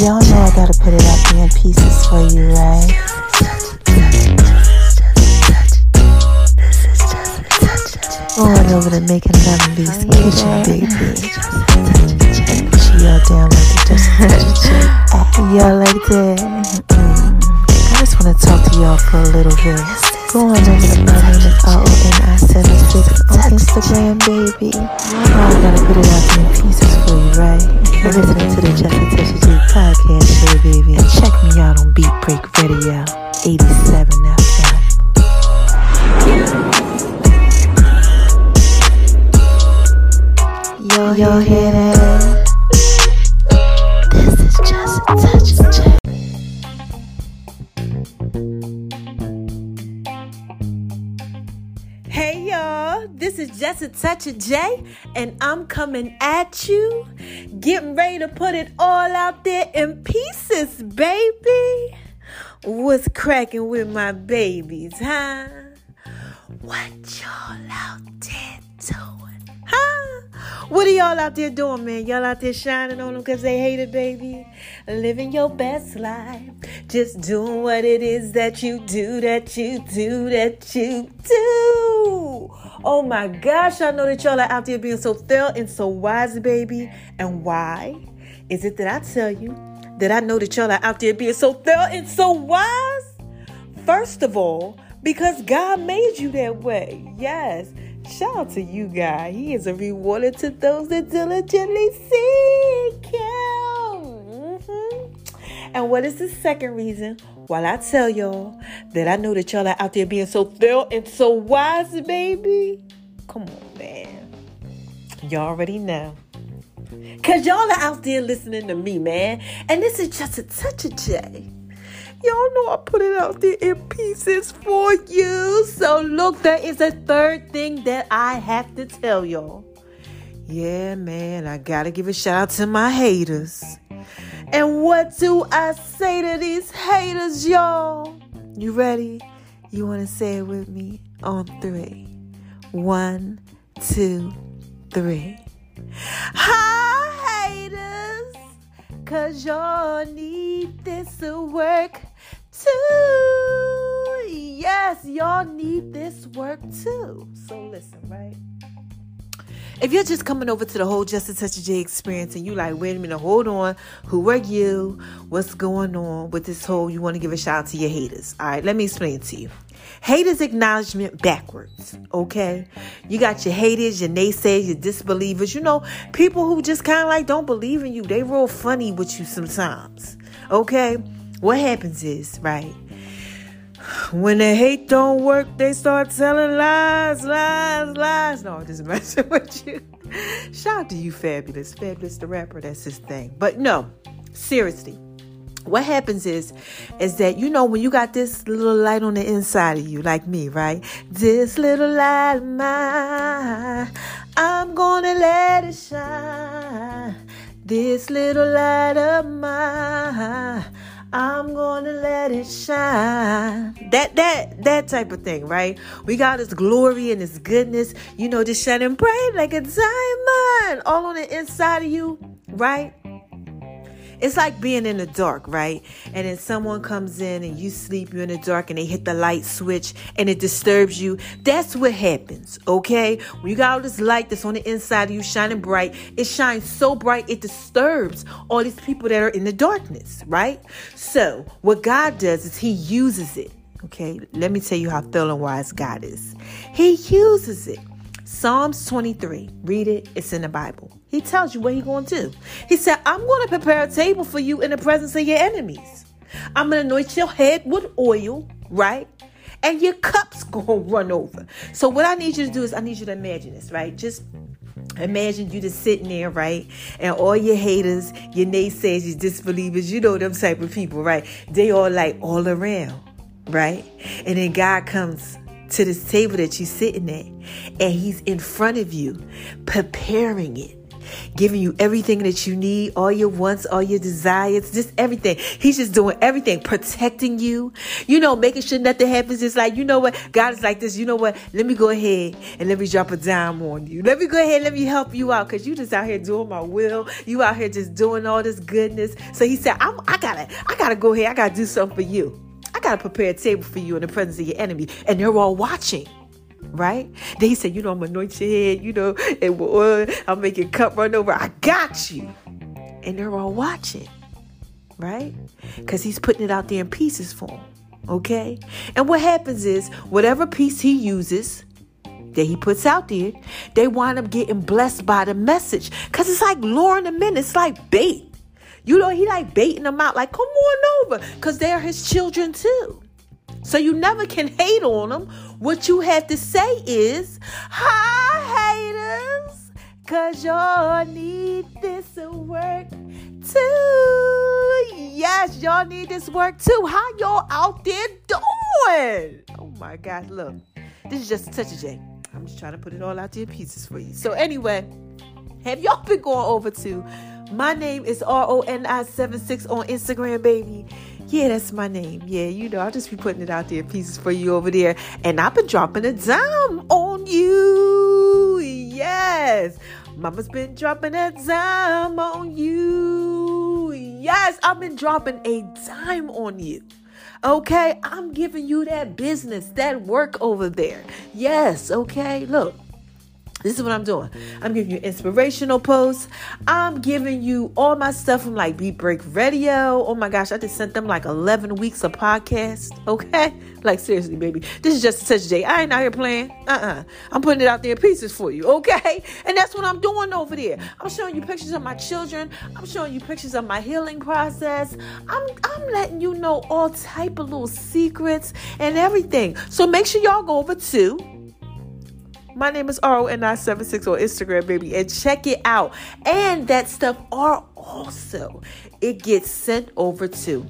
Y'all know I gotta put it out there in pieces for you, right? Going over to making in Beast Kitchen, baby. She y'all down like the Just Touch of J. Y'all like that? Mm. I just wanna talk to y'all for a little bit. Go on over to my name is R-O-N-I-76 on Instagram, baby. You know I gotta put it out in pieces for you, right? You're listening to the Just a Touch of podcast show, baby. And check me out on Beat Break Radio, 87 FM. Yo, y'all hear that? Just a J, and I'm coming at you, getting ready to put it all out there in pieces, baby. What's cracking with my babies, huh? What y'all out there doing, huh? What are y'all out there doing, man? Y'all out there shining on them because they hate it, baby? Living your best life. Just doing what it is that you do, that you do, that you do. Oh my gosh, I know that y'all are out there being so thorough and so wise, baby. And why is it that I tell you that I know that y'all are out there being so thorough and so wise? First of all, because God made you that way. Yes. Shout out to you, God. He is a rewarder to those that diligently seek Him. Mhm. And what is the second reason? While I tell y'all that I know that y'all are out there being so thorough and so wise, baby. Come on, man. Y'all already know. Cause y'all are out there listening to me, man. And this is just a touch of J. Y'all know I put it out there in pieces for you. So look, there is a third thing that I have to tell y'all. Yeah, man, I gotta give a shout out to my haters. And what do I say to these haters, y'all? You ready? You wanna say it with me? On three. One, two, three. Hi, haters. Cause y'all need this to work too. Yes, y'all need this work too. So listen, right? If you're just coming over to the whole Just a Touch of J experience and you like, wait a minute, hold on, who are you? What's going on with this whole, you want to give a shout out to your haters. All right, let me explain to you. Haters acknowledgement backwards, okay? You got your haters, your naysayers, your disbelievers, you know, people who just kind of like don't believe in you. They real funny with you sometimes, okay? What happens is, right? When the hate don't work, they start telling lies, lies, lies. No, I'm just messing with you. Shout out to you, Fabulous. Fabulous the rapper, that's his thing. But no, seriously. What happens is, is that you know when you got this little light on the inside of you, like me, right? This little light of mine, I'm gonna let it shine. This little light of mine, I'm gonna let it shine. That that that type of thing, right? We got this glory and this goodness, you know, just shining bright like a diamond, all on the inside of you, right? It's like being in the dark, right? And then someone comes in and you sleep, you're in the dark, and they hit the light switch and it disturbs you. That's what happens, okay? When you got all this light that's on the inside of you shining bright, it shines so bright it disturbs all these people that are in the darkness, right? So, what God does is He uses it, okay? Let me tell you how and wise God is. He uses it. Psalms 23. Read it. It's in the Bible. He tells you what he's going to do. He said, I'm going to prepare a table for you in the presence of your enemies. I'm going to anoint your head with oil, right? And your cup's going to run over. So what I need you to do is I need you to imagine this, right? Just Imagine you just sitting there, right? And all your haters, your naysayers, your disbelievers, you know them type of people, right? They all like all around, right? And then God comes to this table that you're sitting at, and He's in front of you, preparing it giving you everything that you need, all your wants, all your desires, just everything. He's just doing everything, protecting you, you know, making sure nothing happens. It's like, you know what? God is like this. You know what? Let me go ahead and let me drop a dime on you. Let me go ahead, let me help you out because you just out here doing my will. You out here just doing all this goodness. So he said, I'm, I gotta, I gotta go ahead. I gotta do something for you. I gotta prepare a table for you in the presence of your enemy. And they're all watching right? Then he said, you know, I'm anoint your head, you know, and I'll make your cup run over. I got you. And they're all watching, right? Because he's putting it out there in pieces for them, okay? And what happens is, whatever piece he uses, that he puts out there, they wind up getting blessed by the message. Because it's like luring them in, it's like bait. You know, he like baiting them out, like, come on over, because they're his children too. So you never can hate on them. What you have to say is, Hi, haters, because y'all need this work too. Yes, y'all need this work too. How y'all out there doing? Oh my gosh, look. This is just a touch of J. I'm just trying to put it all out there in pieces for you. So, anyway, have y'all been going over to my name is R O N I 76 on Instagram, baby. Yeah, that's my name. Yeah, you know, I'll just be putting it out there pieces for you over there. And I've been dropping a dime on you. Yes. Mama's been dropping a dime on you. Yes, I've been dropping a dime on you. Okay, I'm giving you that business, that work over there. Yes, okay. Look, this is what I'm doing. I'm giving you inspirational posts. I'm giving you all my stuff from like Beat Break Radio. Oh my gosh, I just sent them like 11 weeks of podcast. Okay? Like seriously, baby. This is just such day. I ain't out here playing. Uh-uh. I'm putting it out there in pieces for you. Okay? And that's what I'm doing over there. I'm showing you pictures of my children. I'm showing you pictures of my healing process. I'm I'm letting you know all type of little secrets and everything. So make sure y'all go over to my name is RONI76 on Instagram, baby, and check it out. And that stuff are also, it gets sent over to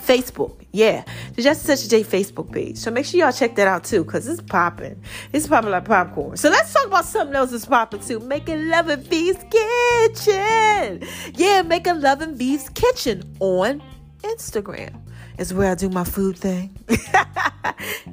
Facebook. Yeah, the Just Such a J Facebook page. So make sure y'all check that out too, because it's popping. It's popping like popcorn. So let's talk about something else that's popping too. Making Love and V's Kitchen. Yeah, Making Love and V's Kitchen on Instagram is where I do my food thing.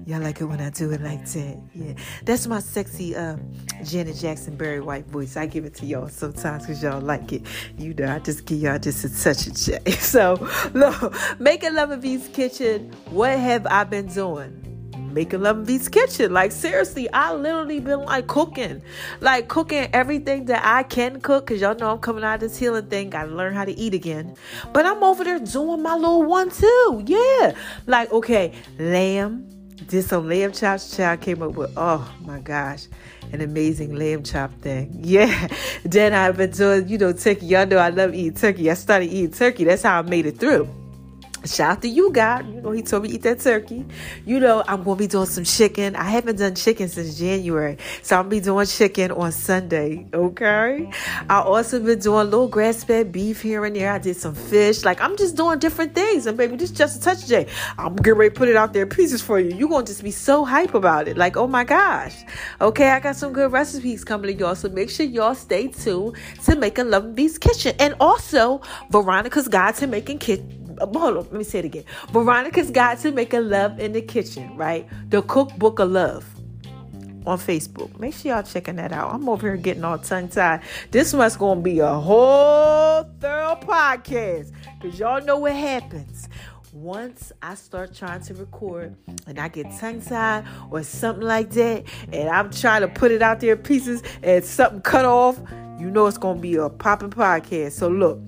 Y'all like it when I do it like that. Yeah. That's my sexy um, Janet Jackson Barry White voice. I give it to y'all sometimes because y'all like it. You know, I just give y'all just a touch of. So, look, making Love and V's Kitchen, what have I been doing? Making Love V's kitchen. Like seriously, I literally been like cooking, like cooking everything that I can cook. Cause y'all know I'm coming out of this healing thing. Gotta learn how to eat again. But I'm over there doing my little one too. Yeah, like okay, lamb. Did some lamb chops. Child came up with oh my gosh, an amazing lamb chop thing. Yeah. Then I've been doing you know turkey. Y'all know I love eating turkey. I started eating turkey. That's how I made it through. Shout out to you, God. You know, he told me eat that turkey. You know, I'm going to be doing some chicken. I haven't done chicken since January. So I'm going to be doing chicken on Sunday. Okay. I also been doing little grass fed beef here and there. I did some fish. Like, I'm just doing different things. And baby, this is just a touch i'm getting ready to put it out there pieces for you. You're going to just be so hype about it. Like, oh my gosh. Okay. I got some good recipes coming to y'all. So make sure y'all stay tuned to Making Love V's Kitchen. And also, Veronica's Guide to Making Kitchen hold on, let me say it again. Veronica's Guide to Making Love in the Kitchen, right? The Cookbook of Love on Facebook. Make sure y'all checking that out. I'm over here getting all tongue tied. This one's gonna be a whole thorough podcast because y'all know what happens. Once I start trying to record and I get tongue tied or something like that, and I'm trying to put it out there in pieces and something cut off, you know it's gonna be a popping podcast. So look,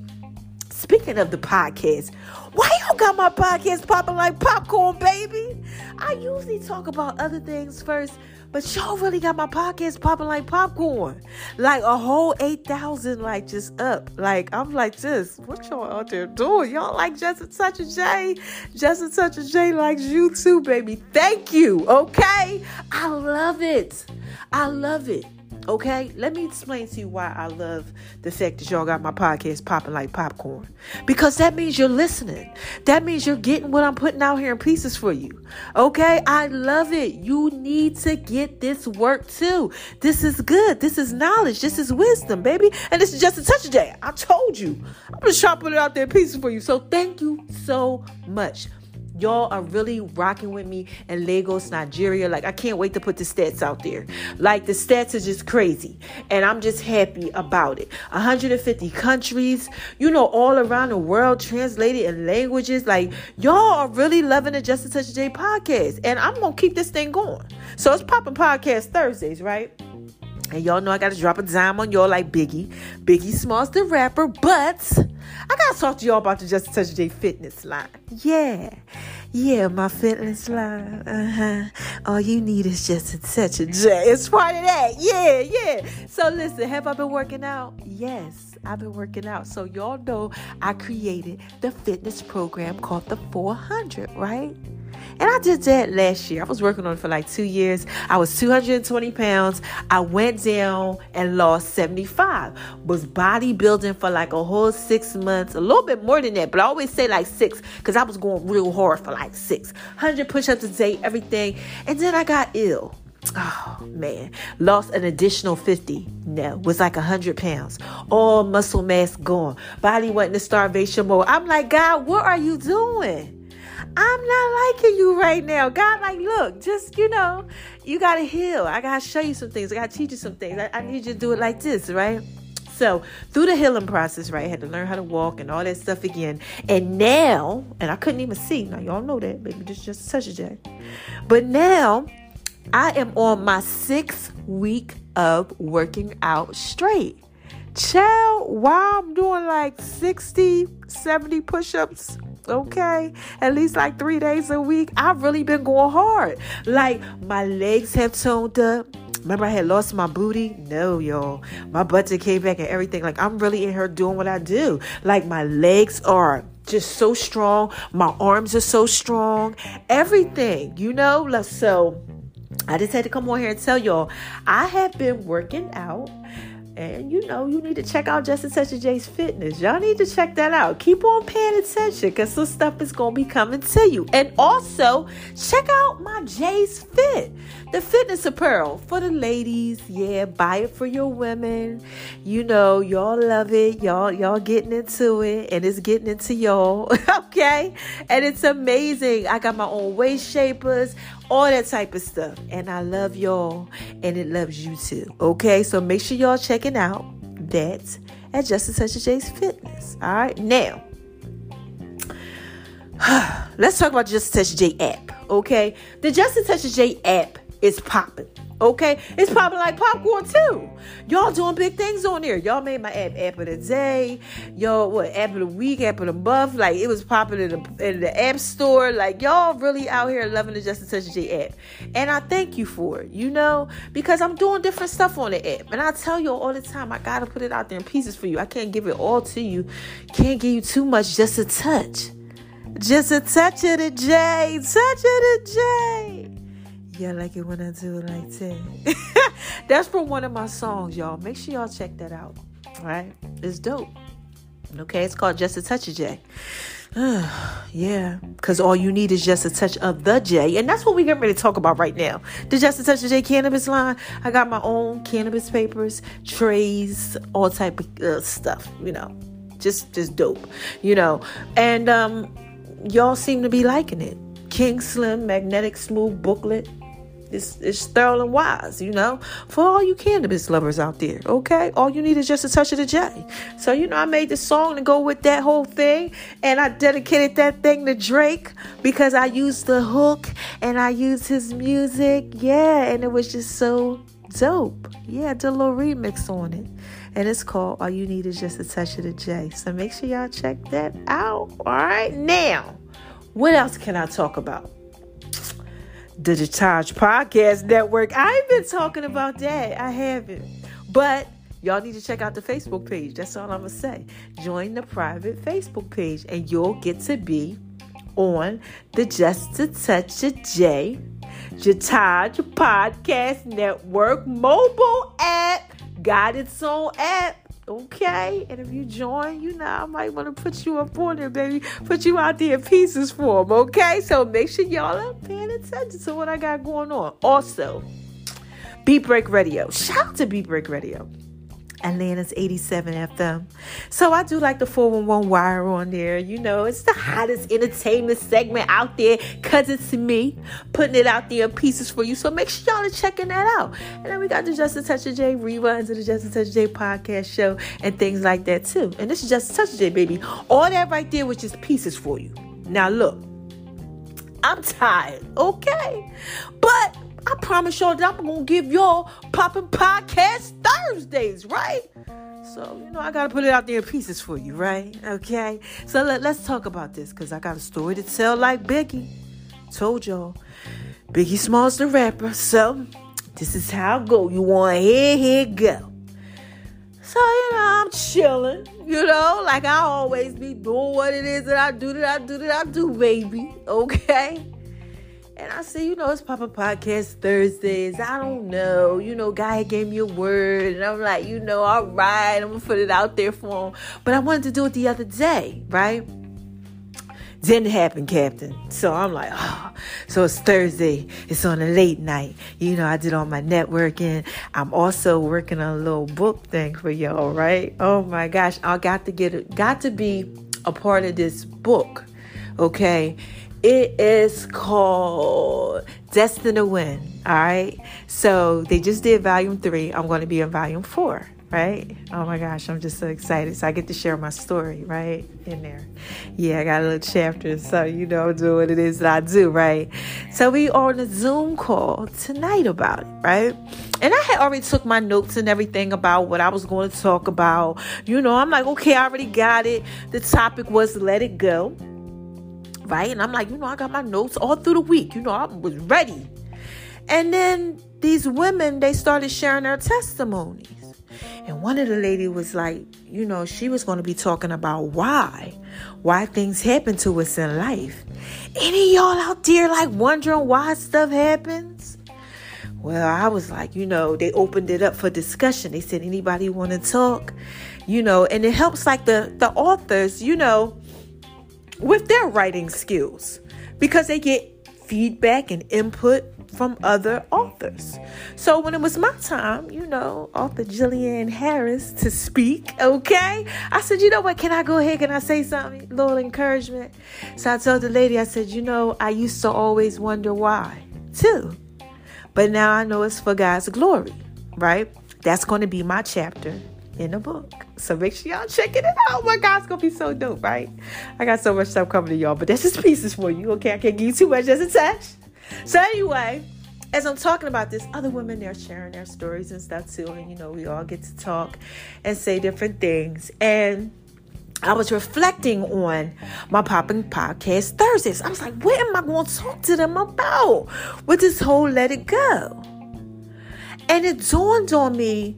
Speaking of the podcast, why y'all got my podcast popping like popcorn, baby? I usually talk about other things first, but y'all really got my podcast popping like popcorn. Like a whole 8,000, like just up. Like, I'm like this. What y'all out there doing? Y'all like just a touch of J? Just a touch of J likes you too, baby. Thank you, okay? I love it. I love it. Okay, let me explain to you why I love the fact that y'all got my podcast popping like popcorn. Because that means you're listening. That means you're getting what I'm putting out here in pieces for you. Okay, I love it. You need to get this work too. This is good. This is knowledge. This is wisdom, baby. And this is just a touch of day. I told you. I'm just trying to put it out there in pieces for you. So thank you so much. Y'all are really rocking with me in Lagos, Nigeria. Like, I can't wait to put the stats out there. Like, the stats are just crazy. And I'm just happy about it. 150 countries, you know, all around the world, translated in languages. Like, y'all are really loving the Justice Touch J podcast. And I'm going to keep this thing going. So, it's popping podcast Thursdays, right? And y'all know I gotta drop a dime on y'all like Biggie. Biggie Smalls the rapper, but I gotta talk to y'all about the Just Touch J fitness line. Yeah. Yeah, my fitness line. Uh-huh. All you need is just a touch of J. It's part of that. Yeah, yeah. So listen, have I been working out? Yes. I've been working out. So y'all know I created the fitness program called the 400, right? And I did that last year. I was working on it for like two years. I was 220 pounds. I went down and lost 75. Was bodybuilding for like a whole six months, a little bit more than that, but I always say like six because I was going real hard for like six. 100 push ups a day, everything. And then I got ill. Oh man, lost an additional 50. No, was like 100 pounds. All muscle mass gone. Body went into starvation mode. I'm like, God, what are you doing? I'm not liking you right now. God, like, look, just, you know, you got to heal. I got to show you some things. I got to teach you some things. I, I need you to do it like this, right? So, through the healing process, right, I had to learn how to walk and all that stuff again. And now, and I couldn't even see. Now, y'all know that. Maybe just, just such a jet. But now, I am on my sixth week of working out straight. Child, while I'm doing like 60, 70 push ups okay? At least like three days a week. I've really been going hard. Like my legs have toned up. Remember, I had lost my booty? No, y'all. My butt came back and everything. Like, I'm really in here doing what I do. Like, my legs are just so strong. My arms are so strong. Everything, you know? So, I just had to come on here and tell y'all I have been working out and you know, you need to check out Just a Touch of J's Fitness. Y'all need to check that out. Keep on paying attention because some stuff is going to be coming to you. And also, check out my J's Fit, the fitness apparel for the ladies. Yeah, buy it for your women. You know, y'all love it. Y'all, y'all getting into it, and it's getting into y'all. okay? And it's amazing. I got my own waist shapers all that type of stuff. And I love y'all and it loves you too. Okay, so make sure y'all checking out that at Just a Touch of J's Fitness. All right, now let's talk about Just a Touch J app. Okay, the Just a Touch J app is popping. Okay, it's popping like popcorn too. Y'all doing big things on there. Y'all made my app app of the day. Y'all what app of the week, app of the month. Like it was popping in the in the app store. Like y'all really out here loving the Just a Touch J app, and I thank you for it. You know because I'm doing different stuff on the app, and I tell you all the time I gotta put it out there in pieces for you. I can't give it all to you. Can't give you too much. Just a touch. Just a touch of the J. Touch of the J. Yeah, like it when I do it like that. That's from one of my songs, y'all. Make sure y'all check that out. All right? It's dope. Okay, it's called Just a Touch of J. yeah, because all you need is just a touch of the J. And that's what we're getting ready to talk about right now. The Just a Touch of J cannabis line. I got my own cannabis papers, trays, all type of uh, stuff, you know. Just just dope, you know. And um y'all seem to be liking it. King Slim Magnetic Smooth Booklet it's, it's and wise, you know, for all you cannabis lovers out there, okay? All you need is just a touch of the J. So, you know, I made this song to go with that whole thing, and I dedicated that thing to Drake because I used the hook and I used his music, yeah, and it was just so dope. Yeah, I did a little remix on it. And it's called All You Need Is Just a Touch of the J. So make sure y'all check that out. All right. Now, what else can I talk about? The Detaj Podcast Network. I've been talking about that. I haven't. But y'all need to check out the Facebook page. That's all I'm going to say. Join the private Facebook page and you'll get to be on the Just a Touch of J Jataj Podcast Network mobile app. Got its own app. Okay, and if you join, you know I might want to put you up on there, baby. Put you out there in pieces for them. Okay, so make sure y'all are paying attention to what I got going on. Also, Beat Break Radio. Shout out to Beat Break Radio. Atlanta's 87 FM. So I do like the 411 wire on there. You know, it's the hottest entertainment segment out there because it's me putting it out there in pieces for you. So make sure y'all are checking that out. And then we got the Just a Touch of J reruns of the Just a Touch of J podcast show and things like that too. And this is Just a Touch of J, baby. All that right there, which is pieces for you. Now look, I'm tired, okay? But I promise y'all that I'm gonna give y'all popping podcast Thursdays, right? So, you know, I gotta put it out there in pieces for you, right? Okay. So let, let's talk about this because I got a story to tell like Biggie. Told y'all. Biggie Smalls the rapper. So this is how it go. You want here, here go. So, you know, I'm chilling, you know, like I always be doing what it is that I do, that I do, that I do, baby. Okay. And I said, you know, it's Papa Podcast Thursdays. I don't know. You know, guy gave me a word. And I'm like, you know, all right, I'm going to put it out there for him. But I wanted to do it the other day, right? Didn't happen, Captain. So I'm like, oh, so it's Thursday. It's on a late night. You know, I did all my networking. I'm also working on a little book thing for y'all, right? Oh my gosh, I got to get it, got to be a part of this book, okay? It is called Destined to Win. All right. So they just did volume three. I'm going to be in volume four. Right? Oh my gosh, I'm just so excited. So I get to share my story, right? In there. Yeah, I got a little chapter. So you know I'm doing what it is that I do, right? So we are on a Zoom call tonight about it, right? And I had already took my notes and everything about what I was going to talk about. You know, I'm like, okay, I already got it. The topic was let it go right? And I'm like, you know, I got my notes all through the week. You know, I was ready. And then these women, they started sharing their testimonies. And one of the lady was like, you know, she was going to be talking about why, why things happen to us in life. Any y'all out there like wondering why stuff happens? Well, I was like, you know, they opened it up for discussion. They said, anybody want to talk? You know, and it helps like the the authors, you know, with their writing skills because they get feedback and input from other authors. So when it was my time, you know, author Jillian Harris to speak, okay? I said, you know what, can I go ahead? Can I say something? A Little encouragement. So I told the lady, I said, you know, I used to always wonder why, too. But now I know it's for God's glory, right? That's going to be my chapter in the book. So make sure y'all checking it out. Oh my God, it's gonna be so dope, right? I got so much stuff coming to y'all, but that's just pieces for you. Okay, I can't give you too much just attached. So anyway, as I'm talking about this, other women they're sharing their stories and stuff too, and you know we all get to talk and say different things. And I was reflecting on my popping podcast Thursdays. I was like, what am I going to talk to them about with this whole let it go? And it dawned on me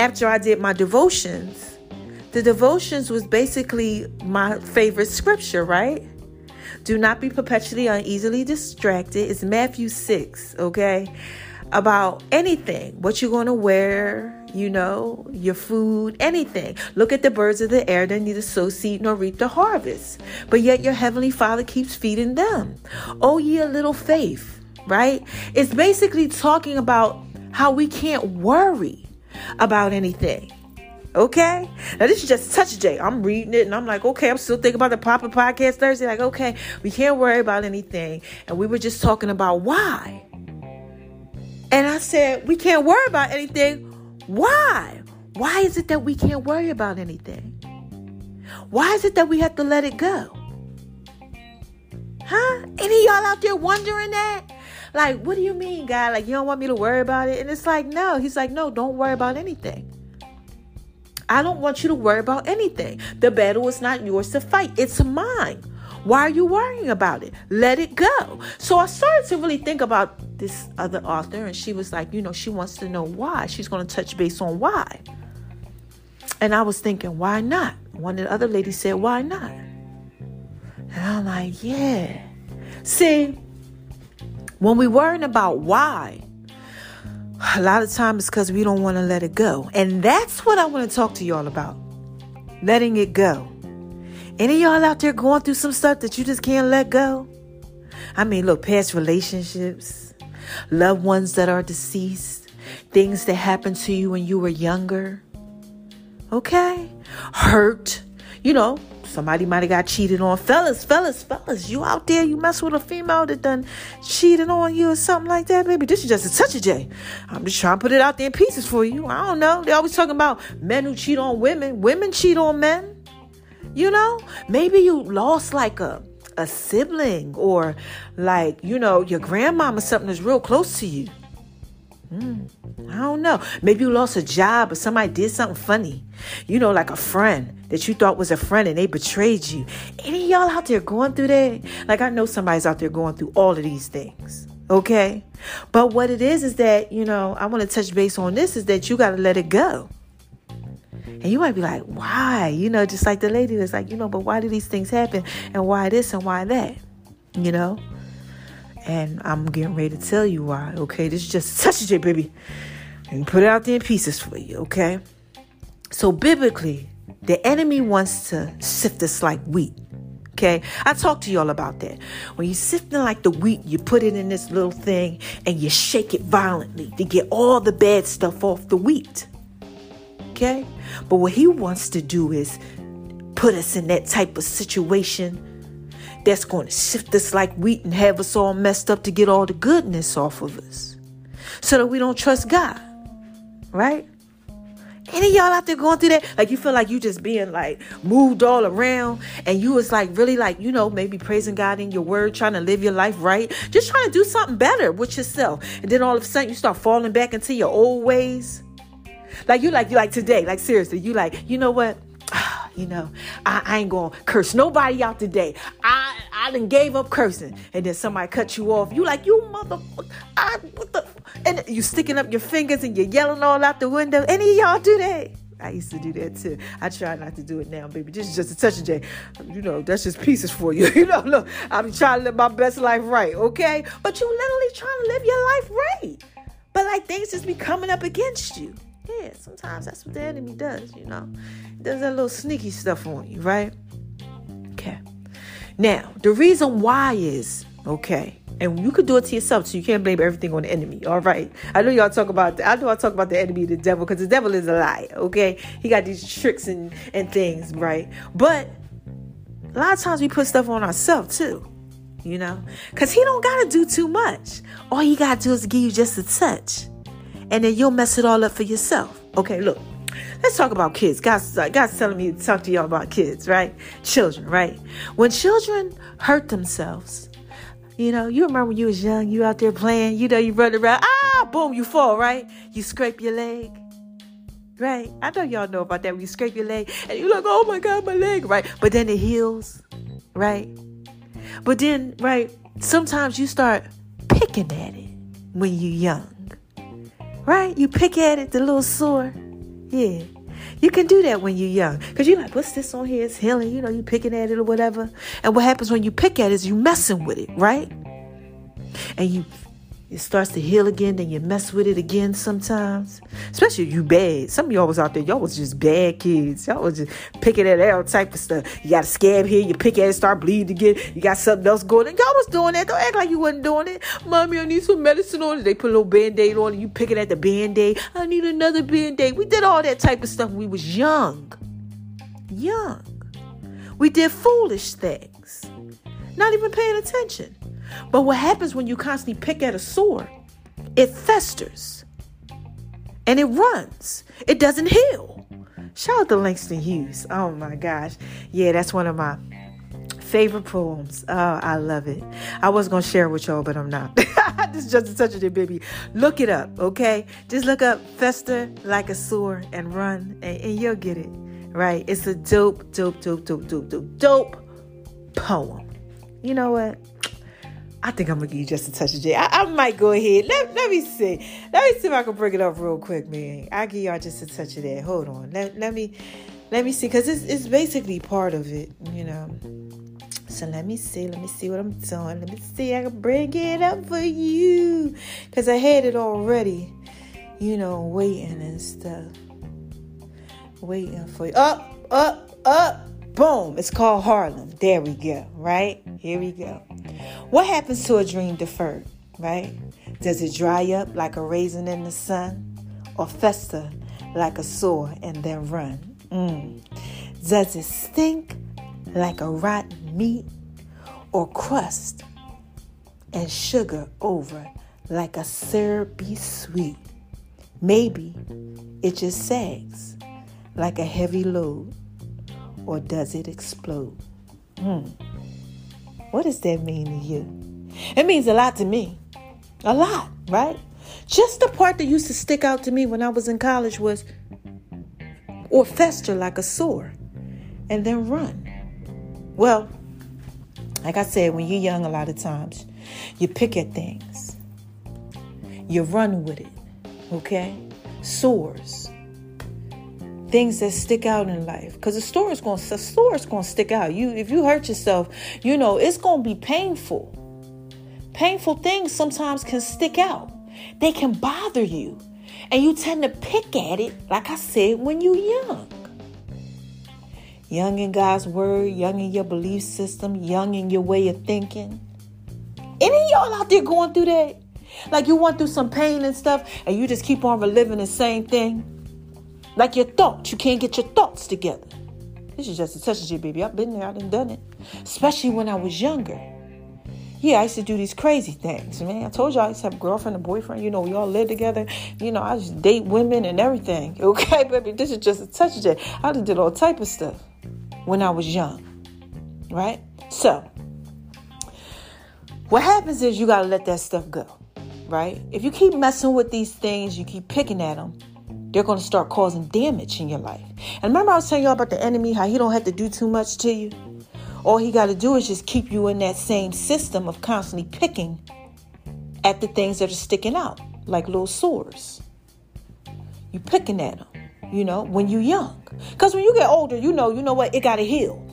after I did my devotions, the devotions was basically my favorite scripture, right? Do not be perpetually uneasily distracted. It's Matthew 6, okay? About anything, what you're going to wear, you know, your food, anything. Look at the birds of the air. They neither sow seed nor reap the harvest. But yet your heavenly Father keeps feeding them. Oh, ye a little faith, right? It's basically talking about how we can't worry about anything. Okay? Now this is just touch I'm reading it and I'm like, okay, I'm still thinking about the Papa Podcast Thursday. Like, okay, we can't worry about anything. And we were just talking about why. And I said, we can't worry about anything. Why? Why is it that we can't worry about anything? Why is it that we have to let it go? Huh? Any y'all out there wondering that? Like, what do you mean, God? Like, you don't want me to worry about it? And it's like, no. He's like, no, don't worry about anything. I don't want you to worry about anything. The battle is not yours to fight, it's mine. Why are you worrying about it? Let it go. So I started to really think about this other author, and she was like, you know, she wants to know why. She's going to touch base on why. And I was thinking, why not? One of the other ladies said, why not? And I'm like, yeah. See, When we worrying about why, a lot of times it's because we don't want to let it go. And that's what I want to talk to y'all about. Letting it go. Any y'all out there going through some stuff that you just can't let go? I mean, look, past relationships, loved ones that are deceased, things that happened to you when you were younger. Okay? Hurt. You know, somebody might have got cheated on. Fellas, fellas, fellas, you out there, you mess with a female that done cheated on you or something like that, baby. This is just a touch of J. I'm just trying to put it out there in pieces for you. I don't know. They always talking about men who cheat on women. Women cheat on men. You know? Maybe you lost like a a sibling or like, you know, your grandmama something that's real close to you. Mm, I don't know. Maybe you lost a job or somebody did something funny. You know, like a friend that you thought was a friend and they betrayed you. Any y'all out there going through that? Like I know somebody's out there going through all of these things. Okay? But what it is is that, you know, I want to touch base on this is that you got to let it go. And you might be like, why? You know, just like the lady was like, you know, but why do these things happen? And why this and why that? You know? And I'm getting ready to tell you why, okay? This is just such J, baby. And put it out there in pieces for you, okay? So biblically, the enemy wants to sift us like wheat. Okay, I talked to y'all about that. When you sift it like the wheat, you put it in this little thing and you shake it violently to get all the bad stuff off the wheat. Okay, but what he wants to do is put us in that type of situation that's going to sift us like wheat and have us all messed up to get all the goodness off of us so that we don't trust God. Right? Any y'all out there going through that? Like you feel like you just being like moved all around and you was like really like, you know, maybe praising God in your word, trying to live your life right, just trying to do something better with yourself. And then all of a sudden you start falling back into your old ways. Like you like you like today, like seriously, you like, you know what? You know, I, I, ain't gonna curse nobody out today. I I done gave up cursing, and then somebody cut you off. You like you motherfucker. I what the and you sticking up your fingers and you're yelling all out the window. Any of y'all do that? I used to do that too. I try not to do it now, baby. This is just a touch of J. You know, that's just pieces for you. You know, look, I'm trying to live my best life right, okay? But you literally trying to live your life right. But like things just be coming up against you. Sometimes that's what the enemy does, you know. He does that little sneaky stuff on you, right? Okay. Now, the reason why is, okay, and you could do it to yourself, so you can't blame everything on the enemy. All right. I know y'all talk about I know I talk about the enemy, the devil, because the devil is a lie. Okay. He got these tricks and, and things, right? But a lot of times we put stuff on ourselves too. You know? Cause he don't gotta do too much. All he gotta do is give you just a touch. And then you'll mess it all up for yourself. Okay, look. Let's talk about kids. God's, God's telling me to talk to y'all about kids, right? Children, right? When children hurt themselves, you know, you remember when you was young, you out there playing, you know, you run around, ah, boom, you fall, right? You scrape your leg. Right? I know y'all know about that. When you scrape your leg and you're like, oh my God, my leg, right? But then it heals, right? But then, right, sometimes you start picking at it when you're young. Right? You pick at it, the little sore. Yeah. You can do that when you're young. Because you're like, what's this on here? It's healing. You know, you picking at it or whatever. And what happens when you pick at it is you messing with it, right? And you it starts to heal again, then you mess with it again sometimes. Especially you bad. Some of y'all was out there, y'all was just bad kids. Y'all was just picking at all type of stuff. You got a scab here, you pick at it, start bleeding again. You got something else going on. Y'all was doing that. Don't act like you wasn't doing it. Mommy, I need some medicine on it. They put a little band-aid on it. You picking at the band-aid. I need another band-aid. We did all that type of stuff when we was young. Young. We did foolish things. Not even paying attention. But what happens when you constantly pick at a sore? It festers and it runs. It doesn't heal. Shout out to Langston Hughes. Oh my gosh. Yeah, that's one of my favorite poems. Oh, I love it. I was gonna share with y'all, but I'm not. this is just a touch of it, baby. Look it up, okay? Just look up fester like a sore and run, and, and you'll get it. Right? It's a dope, dope, dope, dope, dope, dope, dope poem. You know what? I think I'm gonna give you just a touch of J. I, I might go ahead. Let, let me see. Let me see if I can bring it up real quick, man. I'll give y'all just a touch of that. Hold on. Let, let me let me see, because it's it's basically part of it, you know. So let me see, let me see what I'm doing. Let me see, I can bring it up for you. Because I had it already, you know, waiting and stuff. Waiting for you. Up, up, up. Boom. It's called Harlem. There we go, right? Here we go. What happens to a dream deferred, right? Does it dry up like a raisin in the sun or fester like a sore and then run? Mm. Does it stink like a rotten meat or crust and sugar over like a syrupy sweet? Maybe it just sags like a heavy load or does it explode? Hmm. What does that mean to you? It means a lot to me. A lot, right? Just the part that used to stick out to me when I was in college was or fester like a sore and then run. Well, like I said, when you're young, a lot of times you pick at things, you run with it, okay? Sores, things that stick out in life, because the store is going, the going to stick out. You, if you hurt yourself, you know it's going to be painful. Painful things sometimes can stick out. They can bother you, and you tend to pick at it, like I said, when you're young young in God's word, young in your belief system, young in your way of thinking. Any of y'all out there going through that? Like you went through some pain and stuff, and you just keep on reliving the same thing? Like your thoughts, you can't get your thoughts together. This is just a touch of you, baby. I've been there, I done done it. Especially when I was younger. Yeah, I used to do these crazy things, man. I told you I used to have a girlfriend and boyfriend. You know, we all live together. You know, I just date women and everything. Okay, baby, this is just a touch of it. I done did all type of stuff when I was young. Right? So, what happens is you got to let that stuff go. Right? If you keep messing with these things, you keep picking at them, they're going to start causing damage in your life. And remember, I was telling y'all about the enemy, how he don't have to do too much to you. All he got to do is just keep you in that same system of constantly picking at the things that are sticking out, like little sores. You picking at them you know, when you're young. Because when you get older, you know, you know what, it got to heal,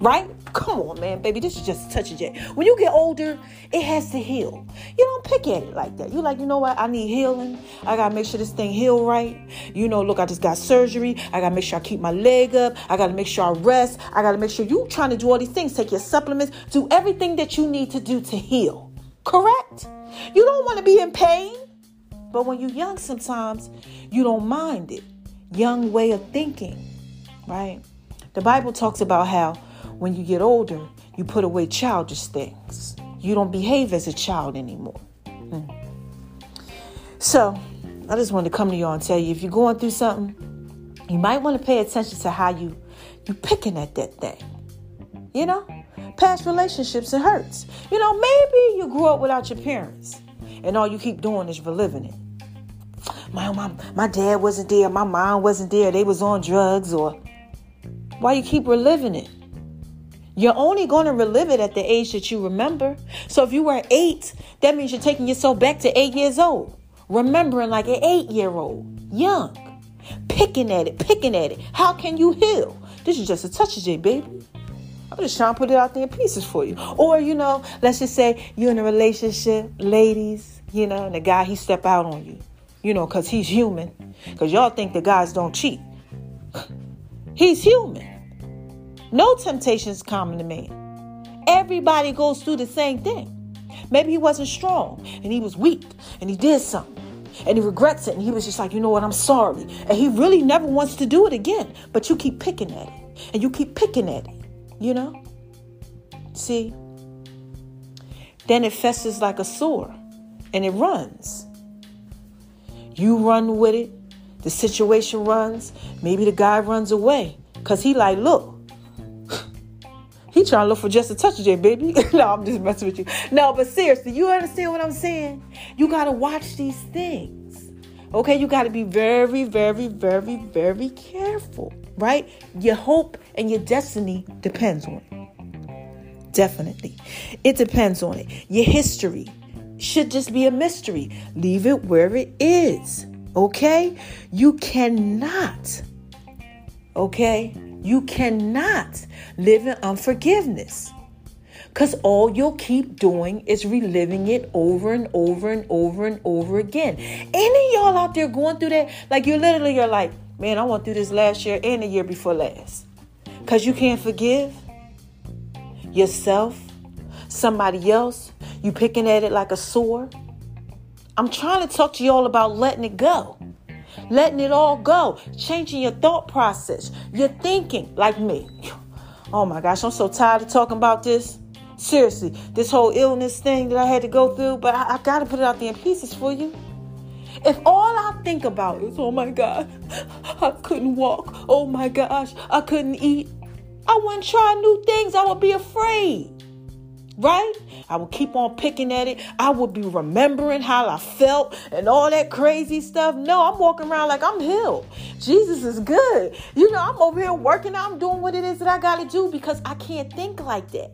right? Come on, man, baby, this is just a touch of jet. When you get older, it has to heal. You don't pick at it like that. You're like, you know what, I need healing. I got to make sure this thing heal right. You know, look, I just got surgery. I got to make sure I keep my leg up. I got to make sure I rest. I got to make sure you trying to do all these things. Take your supplements. Do everything that you need to do to heal. Correct? You don't want to be in pain. But when you're young, sometimes you don't mind it young way of thinking, right? The Bible talks about how when you get older, you put away childish things. You don't behave as a child anymore. Mm. So, I just wanted to come to y'all and tell you if you're going through something, you might want to pay attention to how you you picking at that thing. You know, past relationships and hurts. You know, maybe you grew up without your parents, and all you keep doing is reliving it my, my, my dad wasn't there, my mom wasn't there, they was on drugs, or why you keep reliving it? You're only going to relive it at the age that you remember. So if you were eight, that means you're taking yourself back to eight years old, remembering like an eight year old, young, picking at it, picking at it. How can you heal? This is just a touch of it, baby. I'm just trying to put it out there in pieces for you. Or, you know, let's just say you're in a relationship, ladies, you know, and the guy, he step out on you you know, because he's human. Because y'all think the guys don't cheat. he's human. No temptation is common to man. Everybody goes through the same thing. Maybe he wasn't strong and he was weak and he did something and he regrets it and he was just like, you know what, I'm sorry. And he really never wants to do it again. But you keep picking at it and you keep picking at it, you know? See? Then it festers like a sore and it runs. You run with it. The situation runs. Maybe the guy runs away. Cause he like, look. He trying to look for just a touch of baby. no, I'm just messing with you. No, but seriously, you understand what I'm saying? You gotta watch these things. Okay, you gotta be very, very, very, very careful, right? Your hope and your destiny depends on it. Definitely. It depends on it. Your history, should just be a mystery. Leave it where it is. Okay? You cannot, okay? You cannot live in unforgiveness. Because all you'll keep doing is reliving it over and over and over and over again. Any y'all out there going through that? Like you literally you're like, man, I went through this last year and the year before last. Because you can't forgive yourself, somebody else. You picking at it like a sore. I'm trying to talk to y'all about letting it go. Letting it all go. Changing your thought process. Your thinking, like me. Oh my gosh, I'm so tired of talking about this. Seriously, this whole illness thing that I had to go through, but I, I got to put it out there in pieces for you. If all I think about is, oh my God, I couldn't walk. Oh my gosh, I couldn't eat. I wouldn't try new things. I would be afraid. Right? I would keep on picking at it. I would be remembering how I felt and all that crazy stuff. No, I'm walking around like I'm healed. Jesus is good. You know, I'm over here working. I'm doing what it is that I got to do because I can't think like that.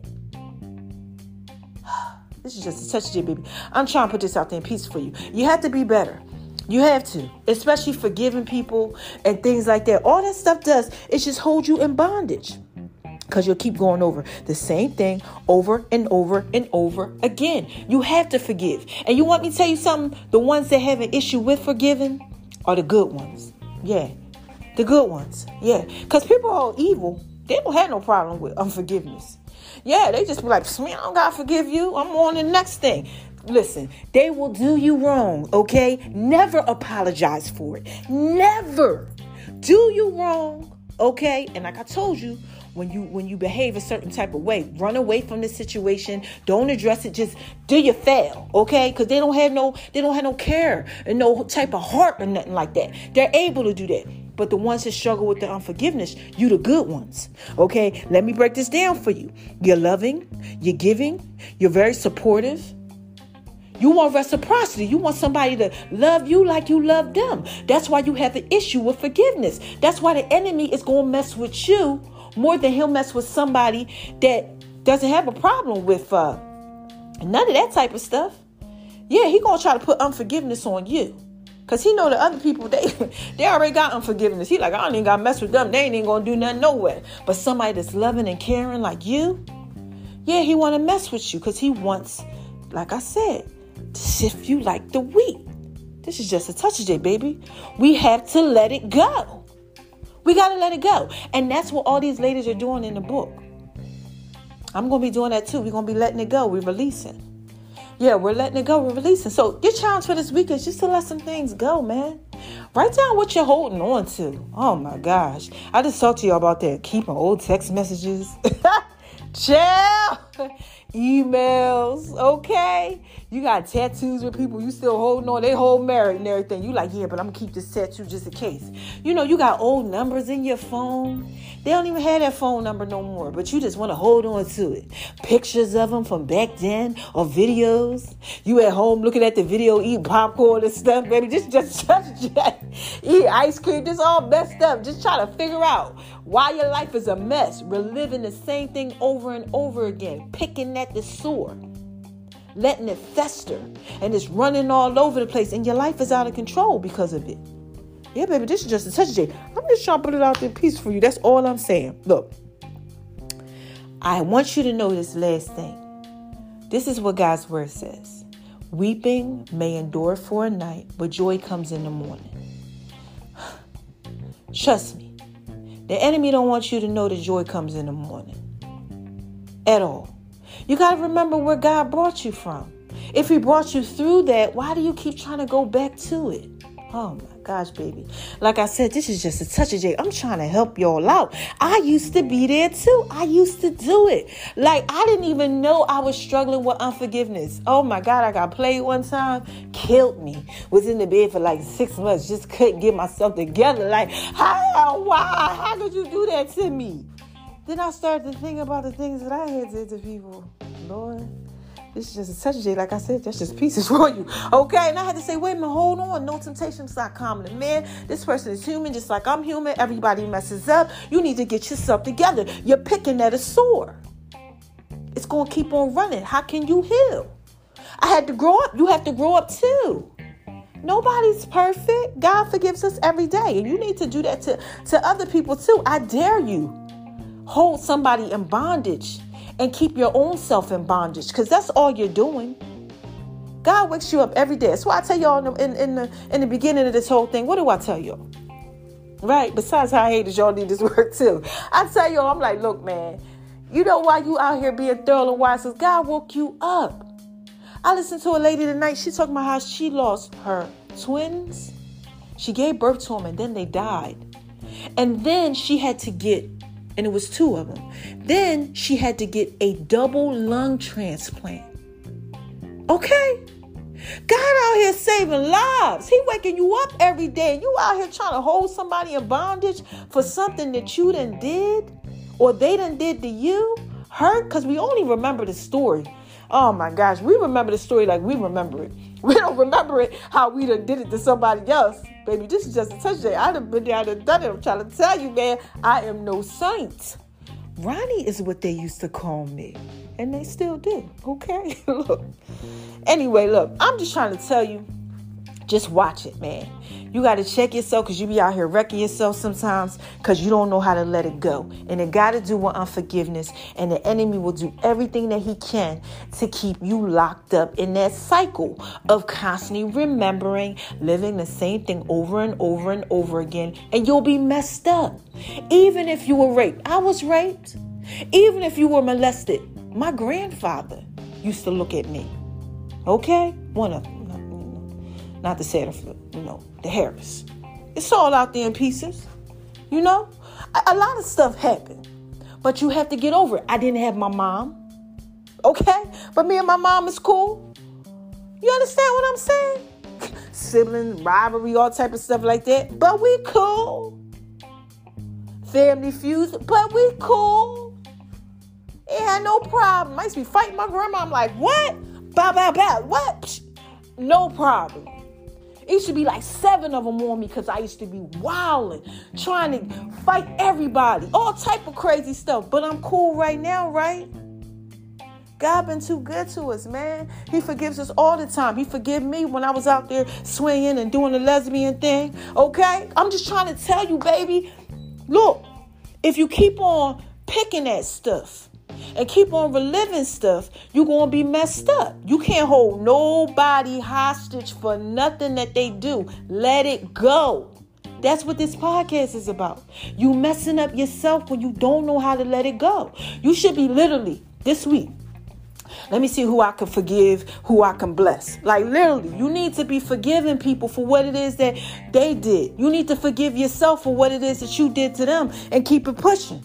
This is just a touch of baby. I'm trying to put this out there in peace for you. You have to be better. You have to, especially forgiving people and things like that. All that stuff does is just hold you in bondage because you'll keep going over the same thing over and over and over again. You have to forgive. And you want me to tell you something? The ones that have an issue with forgiving are the good ones. Yeah. The good ones. Yeah. Because people are evil. They don't have no problem with unforgiveness. Yeah, they just be like, I don't gotta forgive you. I'm on the next thing. Listen, they will do you wrong, okay? Never apologize for it. Never do you wrong, okay? And like I told you, when you when you behave a certain type of way run away from the situation don't address it just do you fail okay because they don't have no they don't have no care and no type of heart or nothing like that they're able to do that but the ones that struggle with the unforgiveness, you the good ones. Okay, let me break this down for you. You're loving, you're giving, you're very supportive. You want reciprocity. You want somebody to love you like you love them. That's why you have the issue with forgiveness. That's why the enemy is going to mess with you more than he'll mess with somebody that doesn't have a problem with uh, none of that type of stuff. Yeah, he gonna try to put unforgiveness on you. Cause he know the other people they they already got unforgiveness. He like I don't even got to mess with them. They ain't even gonna do nothing nowhere. But somebody that's loving and caring like you, yeah, he want to mess with you because he wants, like I said, to sift you like the wheat. This is just a touch of baby. We have to let it go. We got to let it go. And that's what all these ladies are doing in the book. I'm going to be doing that too. We're going to be letting it go. We're releasing. Yeah, we're letting it go. We're releasing. So your challenge for this week is just to let some things go, man. Write down what you're holding on to. Oh my gosh. I just talked to y'all about that. Keeping old text messages. Chill emails, okay? You got tattoos with people you still holding on, they hold married and everything. You like, yeah, but I'm gonna keep this tattoo just in case. You know, you got old numbers in your phone. They don't even have that phone number no more, but you just want to hold on to it. Pictures of them from back then or videos. You at home looking at the video, eating popcorn and stuff, baby. Just, just, just, just eat ice cream. Just all messed up. Just try to figure out why your life is a mess. Reliving the same thing over and over again. Picking at the sore letting it fester and it's running all over the place and your life is out of control because of it. Yeah, baby, this is just a touch J. I'm just trying to put it out there in peace for you. That's all I'm saying. Look, I want you to know this last thing. This is what God's word says. Weeping may endure for a night, but joy comes in the morning. Trust me. The enemy don't want you to know that joy comes in the morning. At all. You got to remember where God brought you from. If he brought you through that, why do you keep trying to go back to it? Oh my gosh, baby. Like I said, this is just a touch of J. I'm trying to help y'all out. I used to be there too. I used to do it. Like I didn't even know I was struggling with unforgiveness. Oh my God, I got played one time, killed me. Was in the bed for like six months, just couldn't get myself together. Like, how, why? How could you do that to me? Then I started to think about the things that I had did to people. Lord. This is just a J. Like I said, that's just pieces for you. Okay. And I had to say, wait a minute, hold on. No temptations.com. And man, this person is human, just like I'm human. Everybody messes up. You need to get yourself together. You're picking at a sore. It's to keep on running. How can you heal? I had to grow up. You have to grow up too. Nobody's perfect. God forgives us every day. And you need to do that to, to other people too. I dare you. Hold somebody in bondage and keep your own self in bondage because that's all you're doing. God wakes you up every day. That's why I tell y'all in the, in, in, the in the beginning of this whole thing. What do I tell y'all? Right. Besides how I hate that y'all need this work too. I tell y'all, I'm like, look, man. You know why you out here being thorough and wise? Because God woke you up. I listened to a lady tonight. She talking about how she lost her twins. She gave birth to them and then they died. And then she had to get, and it was two of them. Then she had to get a double lung transplant. Okay? God out here saving lives. He waking you up every day. You out here trying to hold somebody in bondage for something that you done did or they done did to you. Hurt? Because we only remember the story. Oh my gosh, we remember the story like we remember it. We don't remember it how we done did it to somebody else. Baby, this is just a touch day. I done been I done done it. I'm trying to tell you, man, I am no saint. Ronnie is what they used to call me. And they still do. Okay? look. Anyway, look, I'm just trying to tell you, just watch it, man. You got to check yourself because you be out here wrecking yourself sometimes because you don't know how to let it go. And it got to do with unforgiveness. And the enemy will do everything that he can to keep you locked up in that cycle of constantly remembering, living the same thing over and over and over again. And you'll be messed up. Even if you were raped, I was raped. Even if you were molested, my grandfather used to look at me. Okay? One of them. Not the Santa, you know, the Harris. It's all out there in pieces. You know? A, a lot of stuff happened. But you have to get over it. I didn't have my mom. Okay? But me and my mom is cool. You understand what I'm saying? Sibling rivalry, all type of stuff like that. But we cool. Family feuds, but we cool. It had no problem. I used to be fighting my grandma. I'm like, what? Bow, bow, bow. What? No problem. It should be like seven of them on me because I used to be wilding, trying to fight everybody, all type of crazy stuff. But I'm cool right now, right? God been too good to us, man. He forgives us all the time. He forgive me when I was out there swinging and doing the lesbian thing. Okay? I'm just trying to tell you, baby. Look, if you keep on picking at stuff, and keep on reliving stuff, you're going to be messed up. You can't hold nobody hostage for nothing that they do. Let it go. That's what this podcast is about. You messing up yourself when you don't know how to let it go. You should be literally this week. Let me see who I can forgive, who I can bless. Like literally, you need to be forgiving people for what it is that they did. You need to forgive yourself for what it is that you did to them and keep it pushing.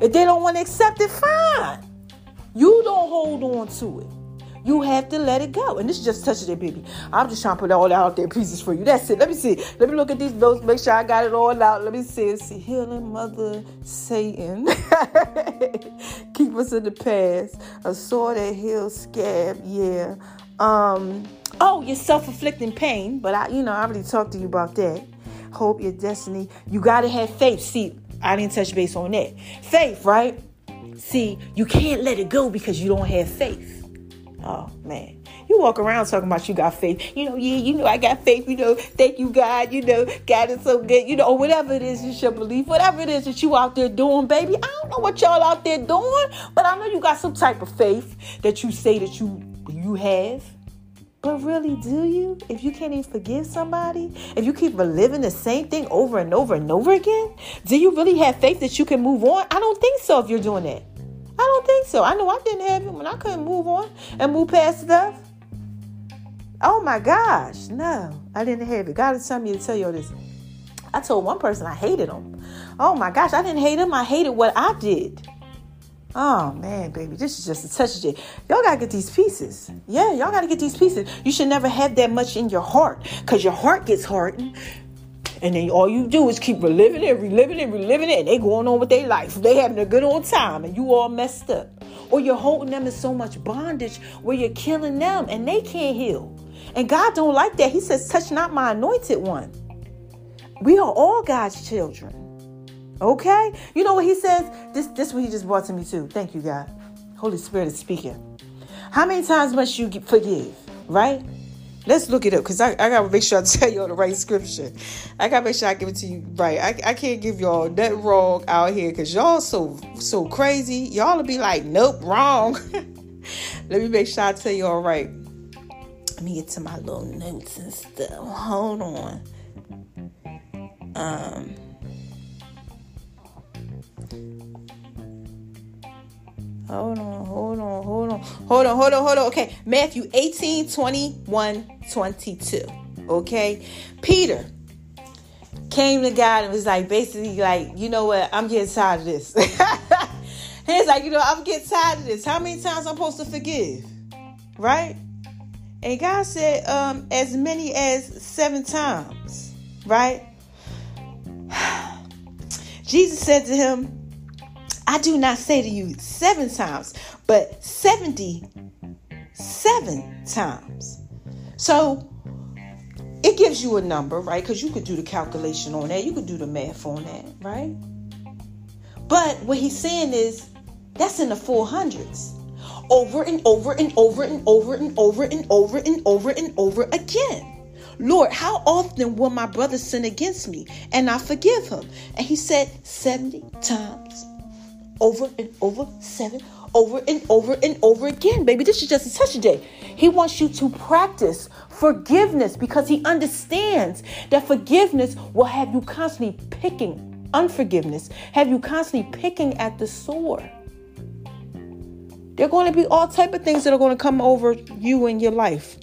If they don't want to accept it, fine. You don't hold on to it. You have to let it go. And this is just touching it, baby. I'm just trying to put all out there pieces for you. That's it. Let me see. Let me look at these notes, make sure I got it all out. Let me see. See, healing mother Satan. Keep us in the past. A sword that heals scab. Yeah. Um, oh, your self-inflicting pain. But I, you know, I already talked to you about that. Hope your destiny. You gotta have faith. See, I didn't touch base on that. Faith, right? See, you can't let it go because you don't have faith. Oh man. You walk around talking about you got faith. You know, yeah, you know, I got faith, you know, thank you, God, you know, God is so good, you know, whatever it is you should believe, whatever it is that you out there doing, baby. I don't know what y'all out there doing, but I know you got some type of faith that you say that you you have. But really, do you? If you can't even forgive somebody, if you keep reliving the same thing over and over and over again, do you really have faith that you can move on? I don't think so if you're doing that. I don't think so. I know I didn't have it when I couldn't move on and move past stuff. Oh my gosh, no, I didn't have it. God is telling me to tell you all this. I told one person I hated him. Oh my gosh, I didn't hate him. I hated what I did. Oh man, baby, this is just a touch of it. Y'all gotta get these pieces. Yeah, y'all gotta get these pieces. You should never have that much in your heart because your heart gets hardened. And then all you do is keep reliving it, reliving it, reliving it, and they going on with their life. They having a good old time, and you all messed up. Or you're holding them in so much bondage where you're killing them and they can't heal. And God don't like that. He says, touch not my anointed one. We are all God's children. Okay? You know what he says? This this what he just brought to me too. Thank you, God. Holy Spirit is speaking. How many times must you forgive? Right? Let's look it up because I, I gotta make sure I tell you all the right scripture. I gotta make sure I give it to you right. I, I can't give y'all that wrong out here because y'all so so crazy. Y'all will be like, nope, wrong. Let me make sure I tell you all right. Let me get to my little notes and stuff. Hold on. Um Hold on, hold on, hold on, hold on, hold on, hold on. Okay, Matthew 18, 21, 22. Okay, Peter came to God and was like, basically, like, you know what? I'm getting tired of this. He's like, you know, I'm getting tired of this. How many times I'm supposed to forgive? Right? And God said, um, as many as seven times. Right? Jesus said to him, I do not say to you seven times, but 77 times. So it gives you a number, right? Because you could do the calculation on that, you could do the math on that, right? But what he's saying is that's in the 400s. Over and over and over and over and over and over and over and over again. Lord, how often will my brother sin against me and I forgive him? And he said 70 times over and over seven, over and over and over again, baby. This is just a touch day. He wants you to practice forgiveness because he understands that forgiveness will have you constantly picking unforgiveness, have you constantly picking at the sore. There are going to be all type of things that are going to come over you in your life.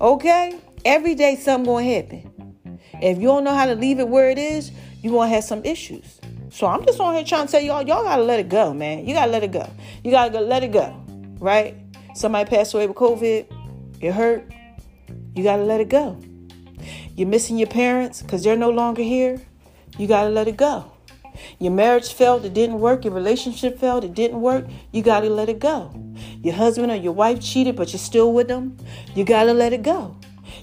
Okay? Every day something going to happen. If you don't know how to leave it where it is, you're going to have some issues. So I'm just on here trying to tell y'all, y'all gotta let it go, man. You gotta let it go. You gotta let it go, right? Somebody passed away with COVID, it hurt. You gotta let it go. You're missing your parents because they're no longer here. You gotta let it go. Your marriage failed, it didn't work. Your relationship failed, it didn't work. You gotta let it go. Your husband or your wife cheated, but you're still with them. You gotta let it go.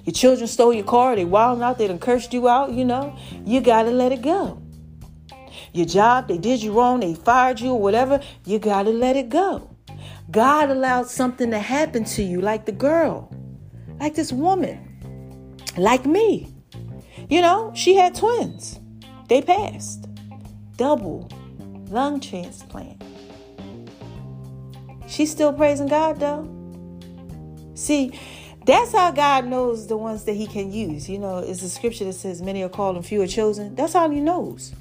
Your children stole your car, they wilding out, they done cursed you out, you know. You gotta let it go your job, they did you wrong, they fired you or whatever, you got to let it go. God allowed something to happen to you, like the girl, like this woman, like me. You know, she had twins, they passed. Double lung transplant. She's still praising God though. See, that's how God knows the ones that He can use. You know, it's the scripture that says, Many are called and few are chosen. That's how He knows.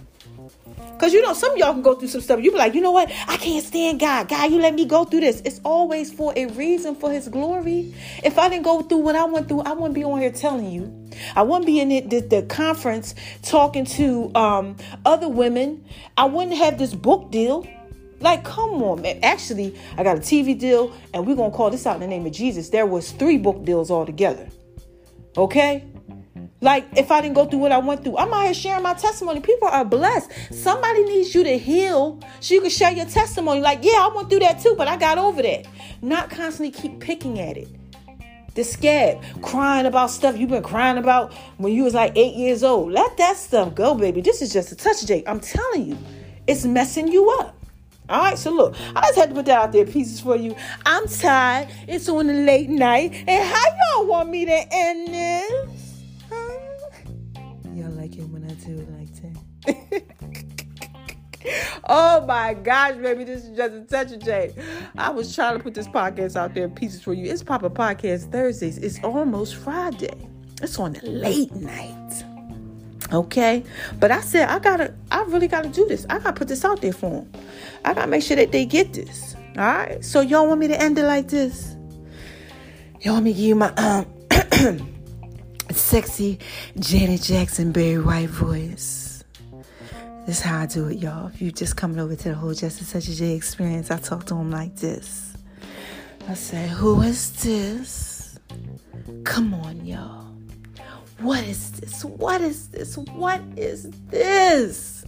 Because you know, some y'all can go through some stuff. You be like, you know what? I can't stand God. God, you let me go through this. It's always for a reason for his glory. If I didn't go through what I went through, I wouldn't be on here telling you. I wouldn't be in the, the, the conference talking to um, other women. I wouldn't have this book deal. Like, come on, man. Actually, I got a TV deal, and we're gonna call this out in the name of Jesus. There was three book deals altogether. Okay? Like if I didn't go through what I went through, I'm out here sharing my testimony. People are blessed. Somebody needs you to heal so you can share your testimony. Like, yeah, I went through that too, but I got over that. Not constantly keep picking at it. The scab, crying about stuff you've been crying about when you was like eight years old. Let that stuff go, baby. This is just a touch, Jake. I'm telling you, it's messing you up. All right, so look, I just had to put that out there pieces for you. I'm tired. It's on a late night. And how y'all want me to end this? Like that. oh my gosh, baby, this is just a touch of J. I was trying to put this podcast out there pieces for you. It's Poppin' Podcast Thursdays. It's almost Friday. It's on the late night. Okay, but I said I gotta, I really gotta do this. I gotta put this out there for them. I gotta make sure that they get this. All right. So y'all want me to end it like this? Y'all want me to give you my um sexy Janet Jackson Barry White voice. This is how I do it, y'all. If you just coming over to the whole Just a Touch of J experience, I talk to them like this. I say, Who is this? Come on, y'all. What is this? What is this? What is this?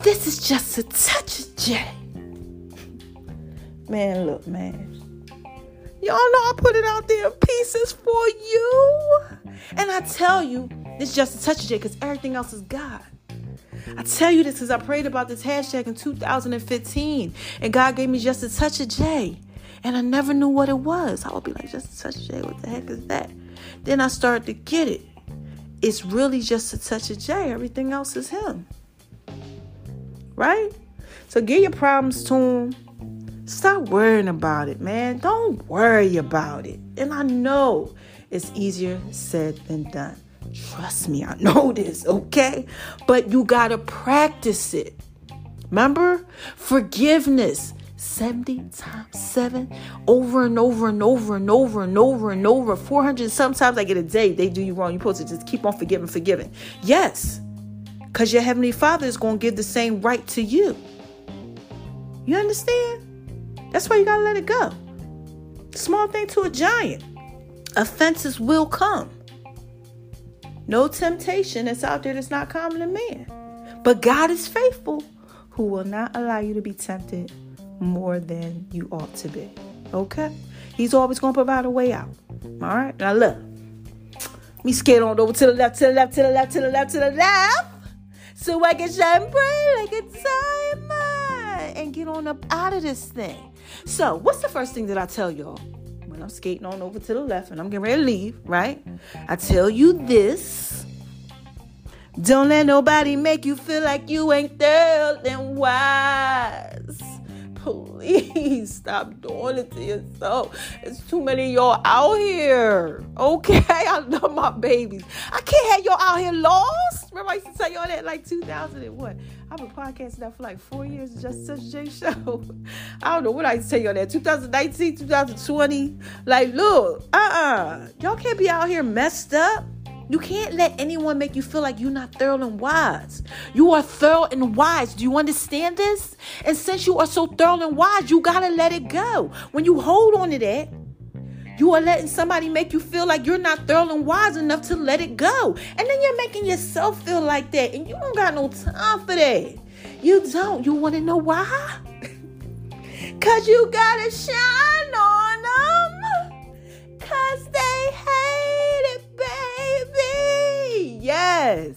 This is just a touch of J. Man, look, man. Y'all know I put it out there in pieces for you. And I tell you, it's just a touch of J because everything else is God. I tell you this because I prayed about this hashtag in 2015 and God gave me just a touch of J. And I never knew what it was. I would be like, just a touch of J, what the heck is that? Then I started to get it. It's really just a touch of J. Everything else is him. Right? So get your problems to him. Stop worrying about it, man. Don't worry about it. And I know it's easier said than done. Trust me, I know this, okay? But you got to practice it. Remember? Forgiveness. 70 times 7 over and over and over and over and over and over 400 sometimes i get a day they do you wrong you're supposed to just keep on forgiving forgiving yes because your heavenly father is going to give the same right to you you understand that's why you got to let it go small thing to a giant offenses will come no temptation that's out there that's not common to man but god is faithful who will not allow you to be tempted more than you ought to be. Okay? He's always going to provide a way out. All right? Now, look. Me skate on over to the left, to the left, to the left, to the left, to the left. So I can shine bright like a diamond and get on up out of this thing. So, what's the first thing that I tell y'all? When I'm skating on over to the left and I'm getting ready to leave, right? I tell you this. Don't let nobody make you feel like you ain't there and wise please stop doing it to yourself. It's too many y'all out here. Okay, I love my babies. I can't have y'all out here lost. Remember I used to tell y'all that like 2000 and what? I've been podcasting that for like four years, just such J show. I don't know what I used to tell y'all that. 2019, 2020. Like, look, uh-uh. Y'all can't be out here messed up. You can't let anyone make you feel like you're not thorough and wise. You are thorough and wise. Do you understand this? And since you are so thorough and wise, you got to let it go. When you hold on to that, you are letting somebody make you feel like you're not thorough and wise enough to let it go. And then you're making yourself feel like that. And you don't got no time for that. You don't. You want to know why? Because you got to shine on them. Because they hate it, Yes.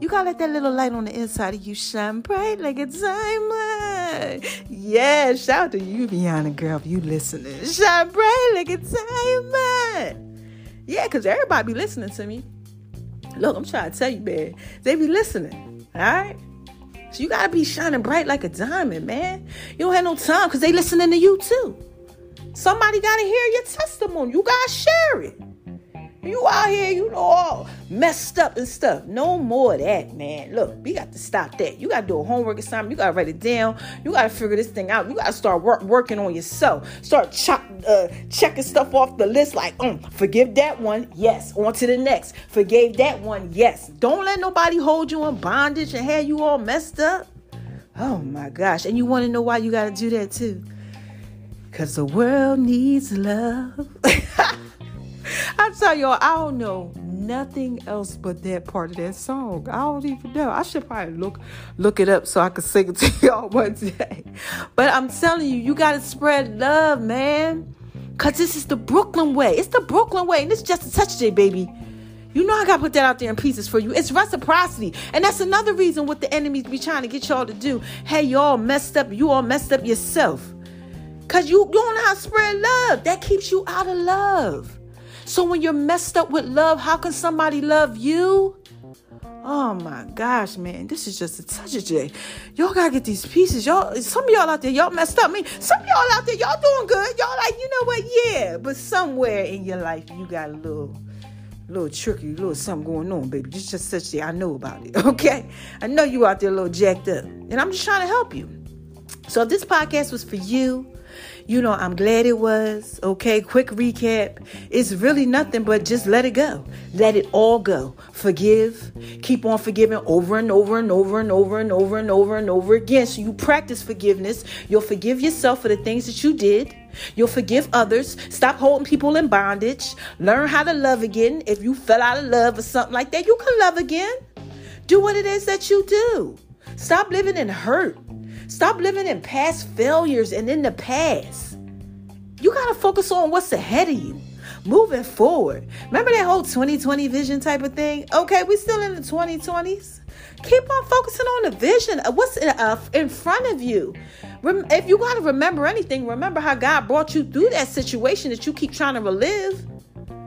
You gotta let that little light on the inside of you shine bright like a diamond. Yeah, shout out to you, Rihanna girl, if you listening. Shine bright like a diamond. Yeah, because everybody be listening to me. Look, I'm trying to tell you, man. They be listening. All right? So you gotta be shining bright like a diamond, man. You don't have no time because they listening to you too. Somebody gotta hear your testimony. You gotta share it. You out here, you know, all messed up and stuff. No more of that, man. Look, we got to stop that. You got to do a homework assignment. You got to write it down. You got to figure this thing out. You got to start work, working on yourself. Start uh, checking stuff off the list like, um, forgive that one. Yes. On to the next. Forgave that one. Yes. Don't let nobody hold you in bondage and have you all messed up. Oh my gosh. And you want to know why you got to do that too? Because the world needs love. I tell y'all, I don't know nothing else but that part of that song. I don't even know. I should probably look look it up so I can sing it to y'all one day. But I'm telling you, you gotta spread love, man. Cause this is the Brooklyn way. It's the Brooklyn way, and it's just a touch J, baby. You know I gotta put that out there in pieces for you. It's reciprocity. And that's another reason what the enemies be trying to get y'all to do. Hey, y'all messed up. You all messed up yourself. Cause you, you don't know how to spread love. That keeps you out of love. So when you're messed up with love, how can somebody love you? Oh my gosh, man, this is just a touch of J. Y'all gotta get these pieces. Y'all, some of y'all out there, y'all messed up. Mean, some of y'all out there, y'all doing good. Y'all like, you know what? Yeah, but somewhere in your life, you got a little, little tricky, little something going on, baby. Just, just such that I know about it. Okay, I know you out there a little jacked up, and I'm just trying to help you. So if this podcast was for you, you know, I'm glad it was. Okay, quick recap. It's really nothing but just let it go. Let it all go. Forgive. Keep on forgiving over and over and over and over and over and over and over again. So you practice forgiveness. You'll forgive yourself for the things that you did. You'll forgive others. Stop holding people in bondage. Learn how to love again. If you fell out of love or something like that, you can love again. Do what it is that you do. Stop living in hurt. Stop living in past failures and in the past. You got to focus on what's ahead of you. Moving forward. Remember that whole 2020 vision type of thing? Okay, we still in the 2020s. Keep on focusing on the vision. What's in, uh, in front of you? Rem- if you got to remember anything, remember how God brought you through that situation that you keep trying to relive.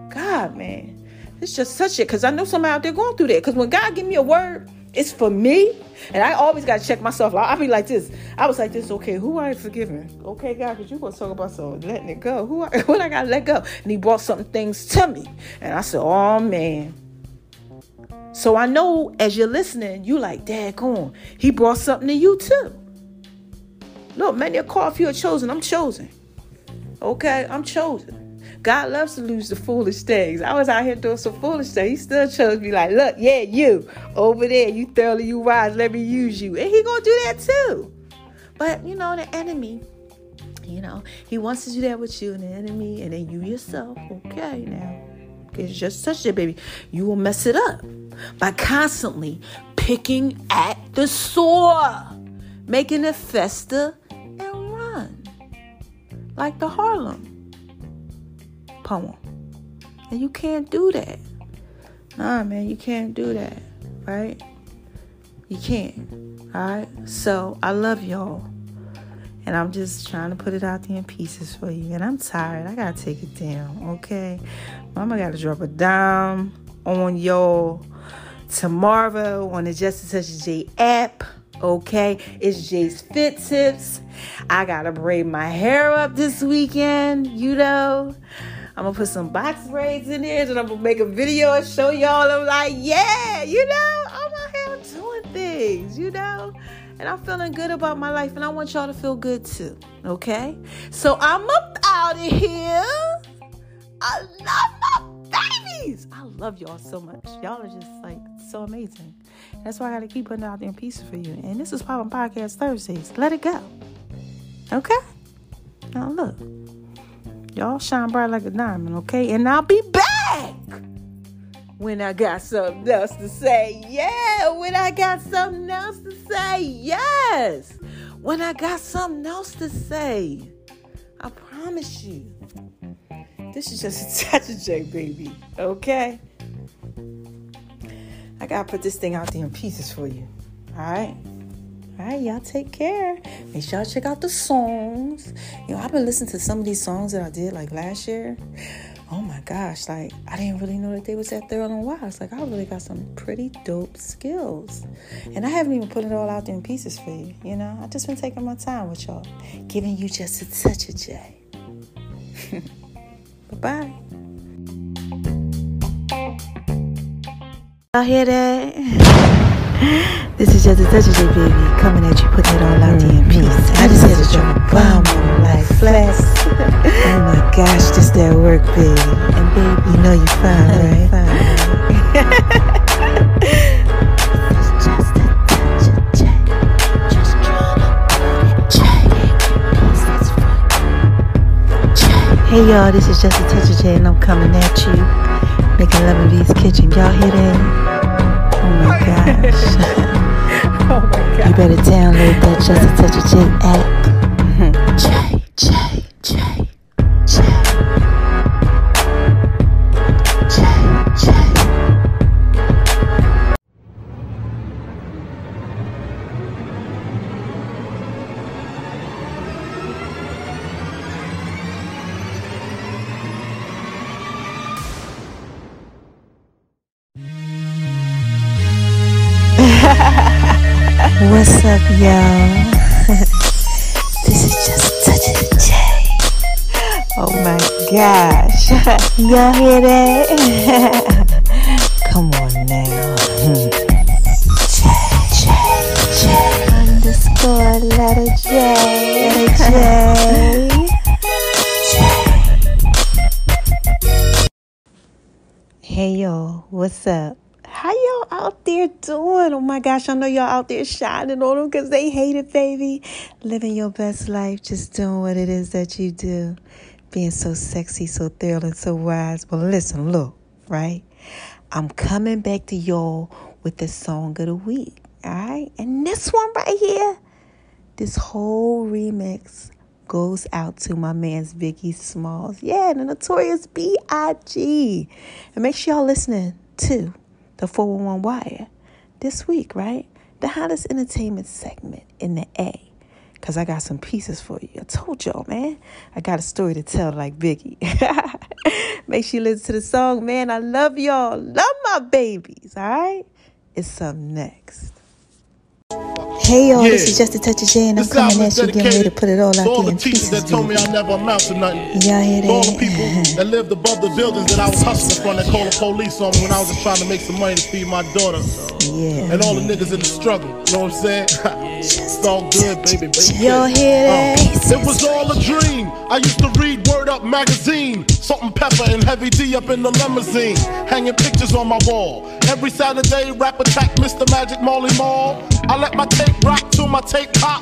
God God, man. It's just such it. Because I know somebody out there going through that. Because when God give me a word, it's for me. And I always got to check myself. I'll be like this. I was like this, okay, who I forgiving? Okay, God, because you going to talk about so letting it go. Who I, what I got to let go? And he brought some things to me. And I said, oh, man. So I know as you're listening, you like, Dad, on. He brought something to you too. Look, many a call if you're chosen. I'm chosen. Okay, I'm chosen. God loves to lose the foolish things. I was out here doing some foolish things. He still chose me like, look, yeah, you over there, you thoroughly you wise, let me use you. And he gonna do that too. But you know, the enemy, you know, he wants to do that with you and the enemy, and then you yourself. Okay, now. It's just such a baby. You will mess it up by constantly picking at the sore, making it fester and run like the Harlem poem. And you can't do that. Nah, man, you can't do that, right? You can't. Alright? So I love y'all. And I'm just trying to put it out there in pieces for you. And I'm tired. I gotta take it down, okay? Mama gotta drop a dime on y'all tomorrow on the Just a Touch J app. Okay, it's Jay's Fit Tips. I gotta braid my hair up this weekend, you know. I'm gonna put some box braids in there, and I'm gonna make a video and show y'all. I'm like, yeah, you know, I'm out here doing things, you know, and I'm feeling good about my life, and I want y'all to feel good too. Okay, so I'm up out of here. I love my babies. I love y'all so much. Y'all are just like so amazing. That's why I gotta keep putting out there pieces for you. And this is Poppin' Podcast Thursdays. Let it go. Okay? Now look. Y'all shine bright like a diamond, okay? And I'll be back when I got something else to say. Yeah, when I got something else to say. Yes, when I got something else to say. I promise you. This is just a touch of J, baby, okay? I gotta put this thing out there in pieces for you, all right? All right, y'all take care. Make sure y'all check out the songs. You know, I've been listening to some of these songs that I did like last year. Oh my gosh, like I didn't really know that they was that thorough and wise. Like I really got some pretty dope skills. And I haven't even put it all out there in pieces for you. You know, I just been taking my time with y'all, giving you just a touch of J. Bye-bye. Y'all hear that? This is just a touch of J, baby. Coming at you, putting it all out there in peace. Mm-hmm. I just had to drop a bomb on like flex. oh my gosh, this that work, baby. And baby, you know you're fine, right? fine. Hey y'all, this is just a touch of J and I'm coming at you. Making love in V's kitchen. Y'all hear that? Oh my gosh. Oh my God. You better download that Just a Touch of J app. J, J, J. y'all hear that? Come on now. J, J, J. Underscore letter J. Letter J. J. Hey, y'all. What's up? How y'all out there doing? Oh my gosh, I know y'all out there shining on them because they hate it, baby. Living your best life, just doing what it is that you do. Being so sexy, so thrilling, so wise. Well, listen, look, right? I'm coming back to y'all with the song of the week, all right? And this one right here, this whole remix goes out to my man's Biggie Smalls. Yeah, the notorious B.I.G. And make sure y'all listening to the 411 Wire this week, right? The hottest entertainment segment in the A. because I got some pieces for you. I told y'all, man. I got a story to tell like Biggie. Make sure you listen to the song, man. I love y'all. Love my babies, all right? It's up next. Hey y'all, Yeah. this is just a touch of J, and I'm This coming at you, getting ready to put it all out all there the in teachers pieces. that told me. I never amount to nothing. Y'all hear To all the that? people that lived above the buildings that I was hustling from that called the police on me when I was just trying to make some money to feed my daughter. Yeah. And all the niggas in the struggle. You know what I'm saying? it's all good, baby. baby. Y'all hear that? Uh, it was all a dream. I used to read Word Up magazine. Salt-N-Pepa and heavy D up in the limousine. Hanging pictures on my wall. Every Saturday, rap attack Mr. Magic Marley Marl. I let my tape rock till my tape pop.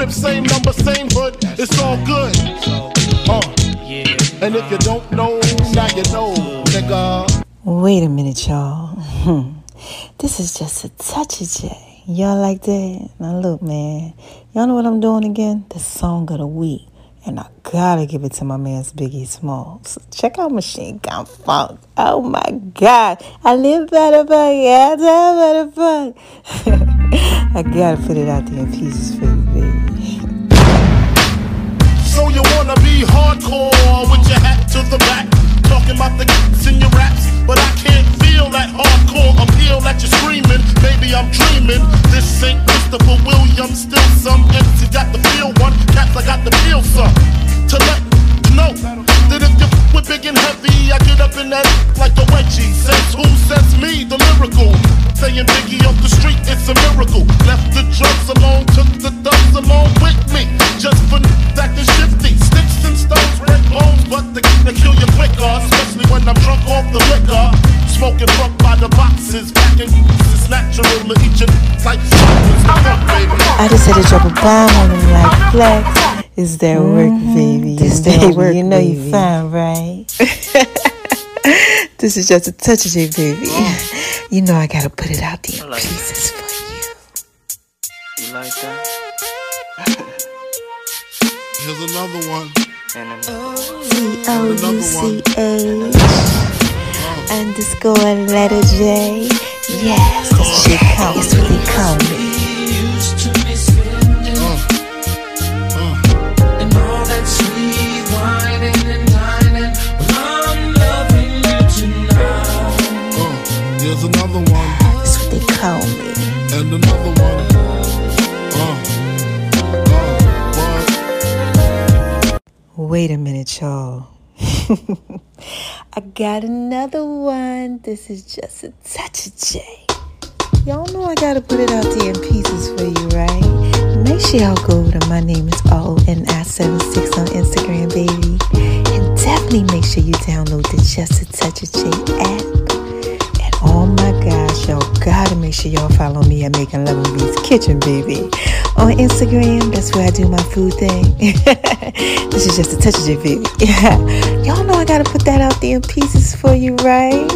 crib, same number, same hood. It's all good. Uh. And if you don't know, now you know, nigga. Wait a minute, y'all. Hmm. This is just a touch of J. Y'all like that? Now look, man. Y'all know what I'm doing again? The song of the week. And I gotta give it to my man's Biggie Smalls. Check out Machine Gun Funk. Oh my God. I live by the fuck. Yeah, I live by the fuck. I gotta put it out there in pieces for you, baby. You wanna be hardcore with your hat to the back, talking about the kicks in your raps, but I can't feel that hardcore appeal that you're screaming. Maybe I'm dreaming. This ain't Christopher Williams, still some MC got the feel one, cats I got the feel some. To let you know that if you with big and heavy, I get up in that like a wedgie. Says who? Says me, the lyrical. Saying Biggie off the street, it's a miracle. Left the drugs alone, took the thugs along with me. Just for acting shifty. Sticks and stones break bones, but they, they kill you quicker. Especially when I'm drunk off the liquor. Smoking fuck by the boxes. Packing it's natural to like chocolates. The. I just had to drop a bomb on him like flex. Mm-hmm. Is that work, baby? This Is that that work, You know you baby. fine, right? this is just a touch of J, baby. You know I gotta put it out there in like pieces for you. You like that? Here's another one. And then C O U C H underscore letter J. Yes, that's what they call me. That's And another one. Uh, uh. Wait a minute, y'all. I got another one. This is just a touch of J. Y'all know I gotta put it out there in pieces for you, right? Make sure y'all go over to my name is ONI76 on Instagram, baby. And definitely make sure you download the Just a Touch of J app. Oh my gosh, oh y'all gotta make sure y'all follow me at Making Love in V's Kitchen, baby. On Instagram, that's where I do my food thing. this is just a touch of it, baby. y'all know I gotta put that out there in pieces for you, right?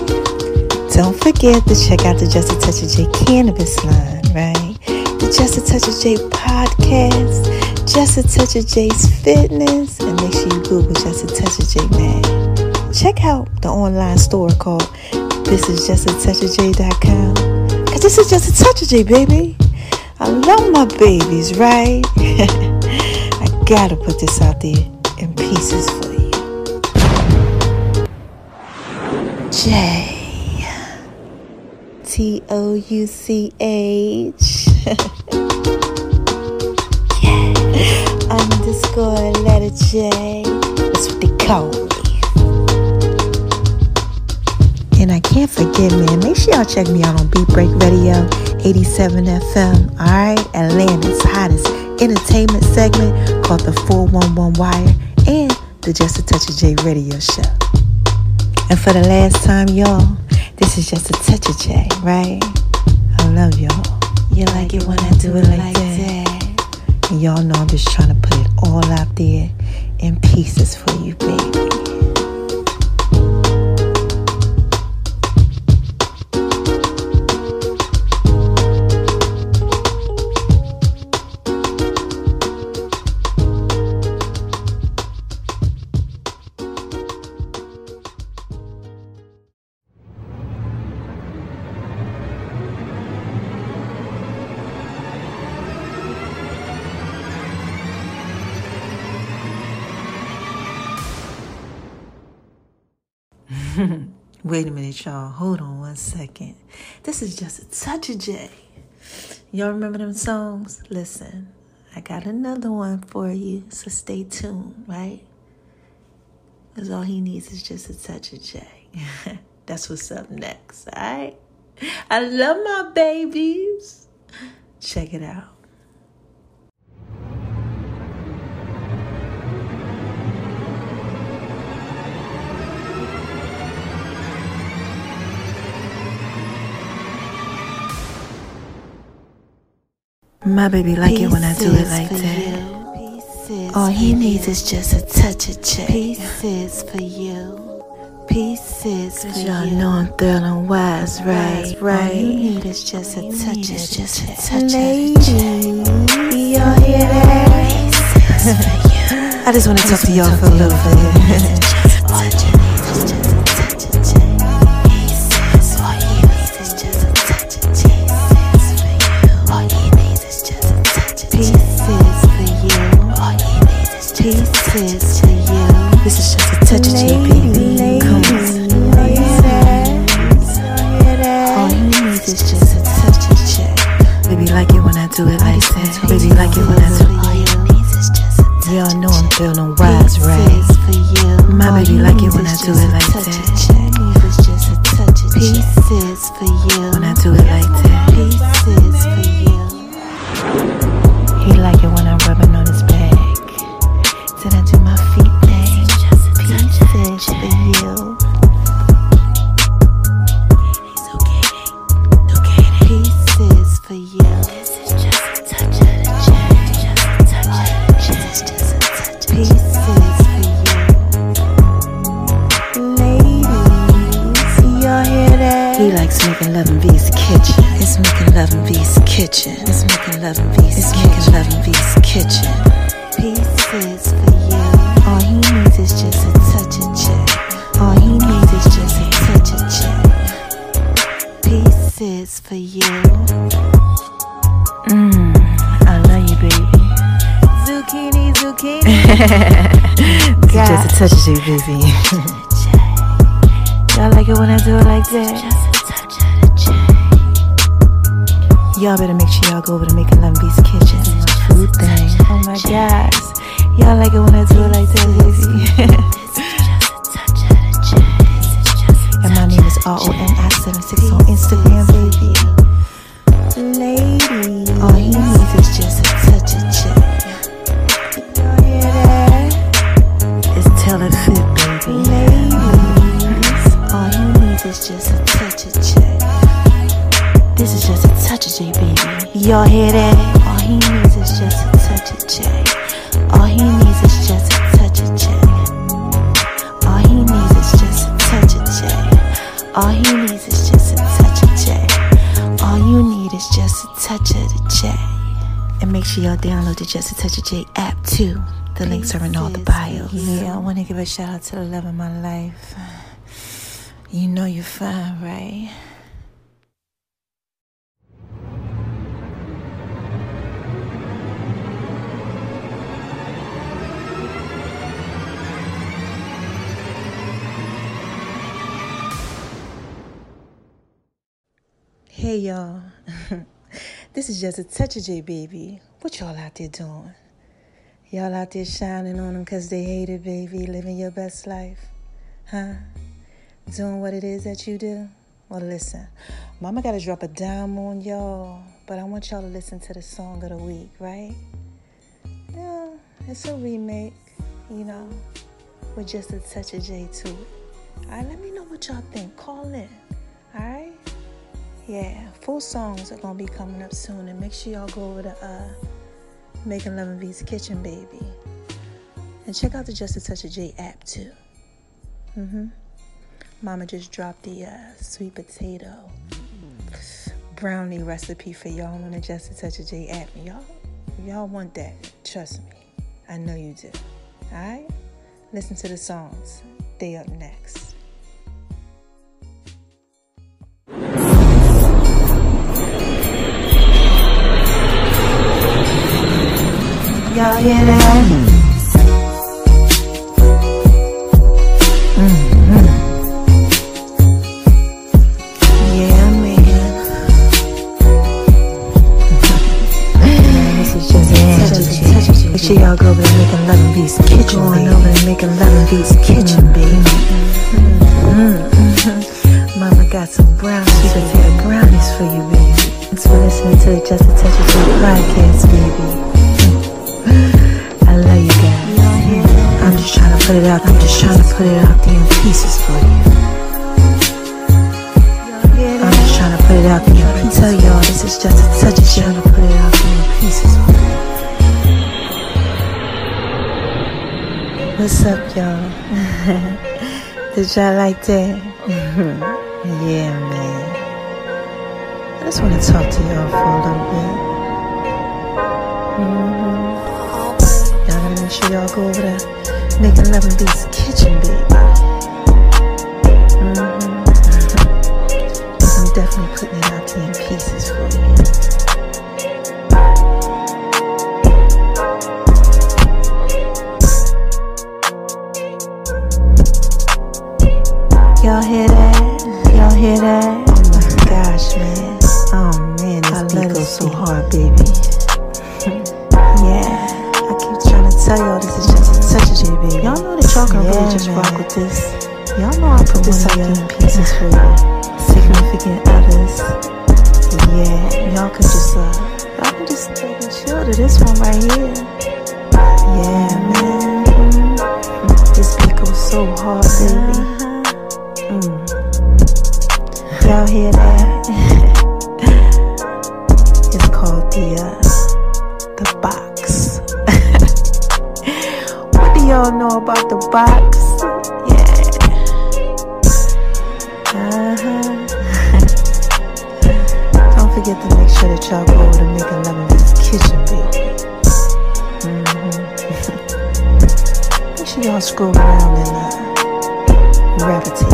Don't forget to check out the Just a Touch of J cannabis line, right? The Just a Touch of J podcast, Just a Touch of J's fitness, and make sure you Google Just a Touch of J, man. Check out the online store called This Is Just a Touch of J.com. Cause this is just a touch of J, baby. I love my babies, right? I gotta put this out there in pieces for you. J. T O U C H. Underscore letter J. That's what they call can't forget, man, make sure y'all check me out on Beat Break Radio 87 FM. Alright, Atlanta's hottest entertainment segment called the 411 Wire and the Just a Touch of J radio show. And for the last time, y'all, this is just a touch of J, right? I love y'all. You like it when I do it like that? Y'all know I'm just trying to put it all out there in pieces for you, baby. Wait a minute, y'all. Hold on one second. This is just a touch of J. Y'all remember them songs? Listen, I got another one for you, so stay tuned, right? Because all he needs is just a touch of J. That's what's up next, all right? I love my babies. Check it out. My baby like it when I do it like that. All he needs is just a touch of J. Pieces for you. Pieces for Cause you. y'all know I'm feeling wise, right, All right. you need is just a touch of just a touch of Ladies, Y'all hear that? I just want to talk to y'all for a little bit. Y'all like it when I do it like that, baby. Yeah, to a shout out to the love of my life. You know you're fine, right? Hey y'all. this is just a touch of J baby. What y'all out there doing? Y'all out there shining on them cause they hate it, baby, living your best life. Huh? Doing what it is that you do? Well listen, mama gotta drop a dime on y'all, but I want y'all to listen to the song of the week, right? Yeah, it's a remake, you know, with just a touch of J to it. Alright, let me know what y'all think. Call in. Alright? Yeah, full songs are gonna be coming up soon, and make sure y'all go over to uh, Making Love in V's Kitchen Baby. And check out the Just a Touch of J app too. Mm-hmm. Mama just dropped the uh, sweet potato brownie recipe for y'all on the Just a Touch of J app. Y'all, y'all want that. Trust me. I know you do. Alright? Listen to the songs. They up next. tiene i like that. yeah, man. I just want to talk to y'all for a little bit. Mm-hmm. Y'all gotta make sure y'all go over to Making Love in V's Kitchen Beat. about the box. Yeah. Uh-huh. Don't forget to make sure that y'all go over to Making Love in V's Kitchen, baby. Mm-hmm. make sure y'all scroll around in uh, gravity.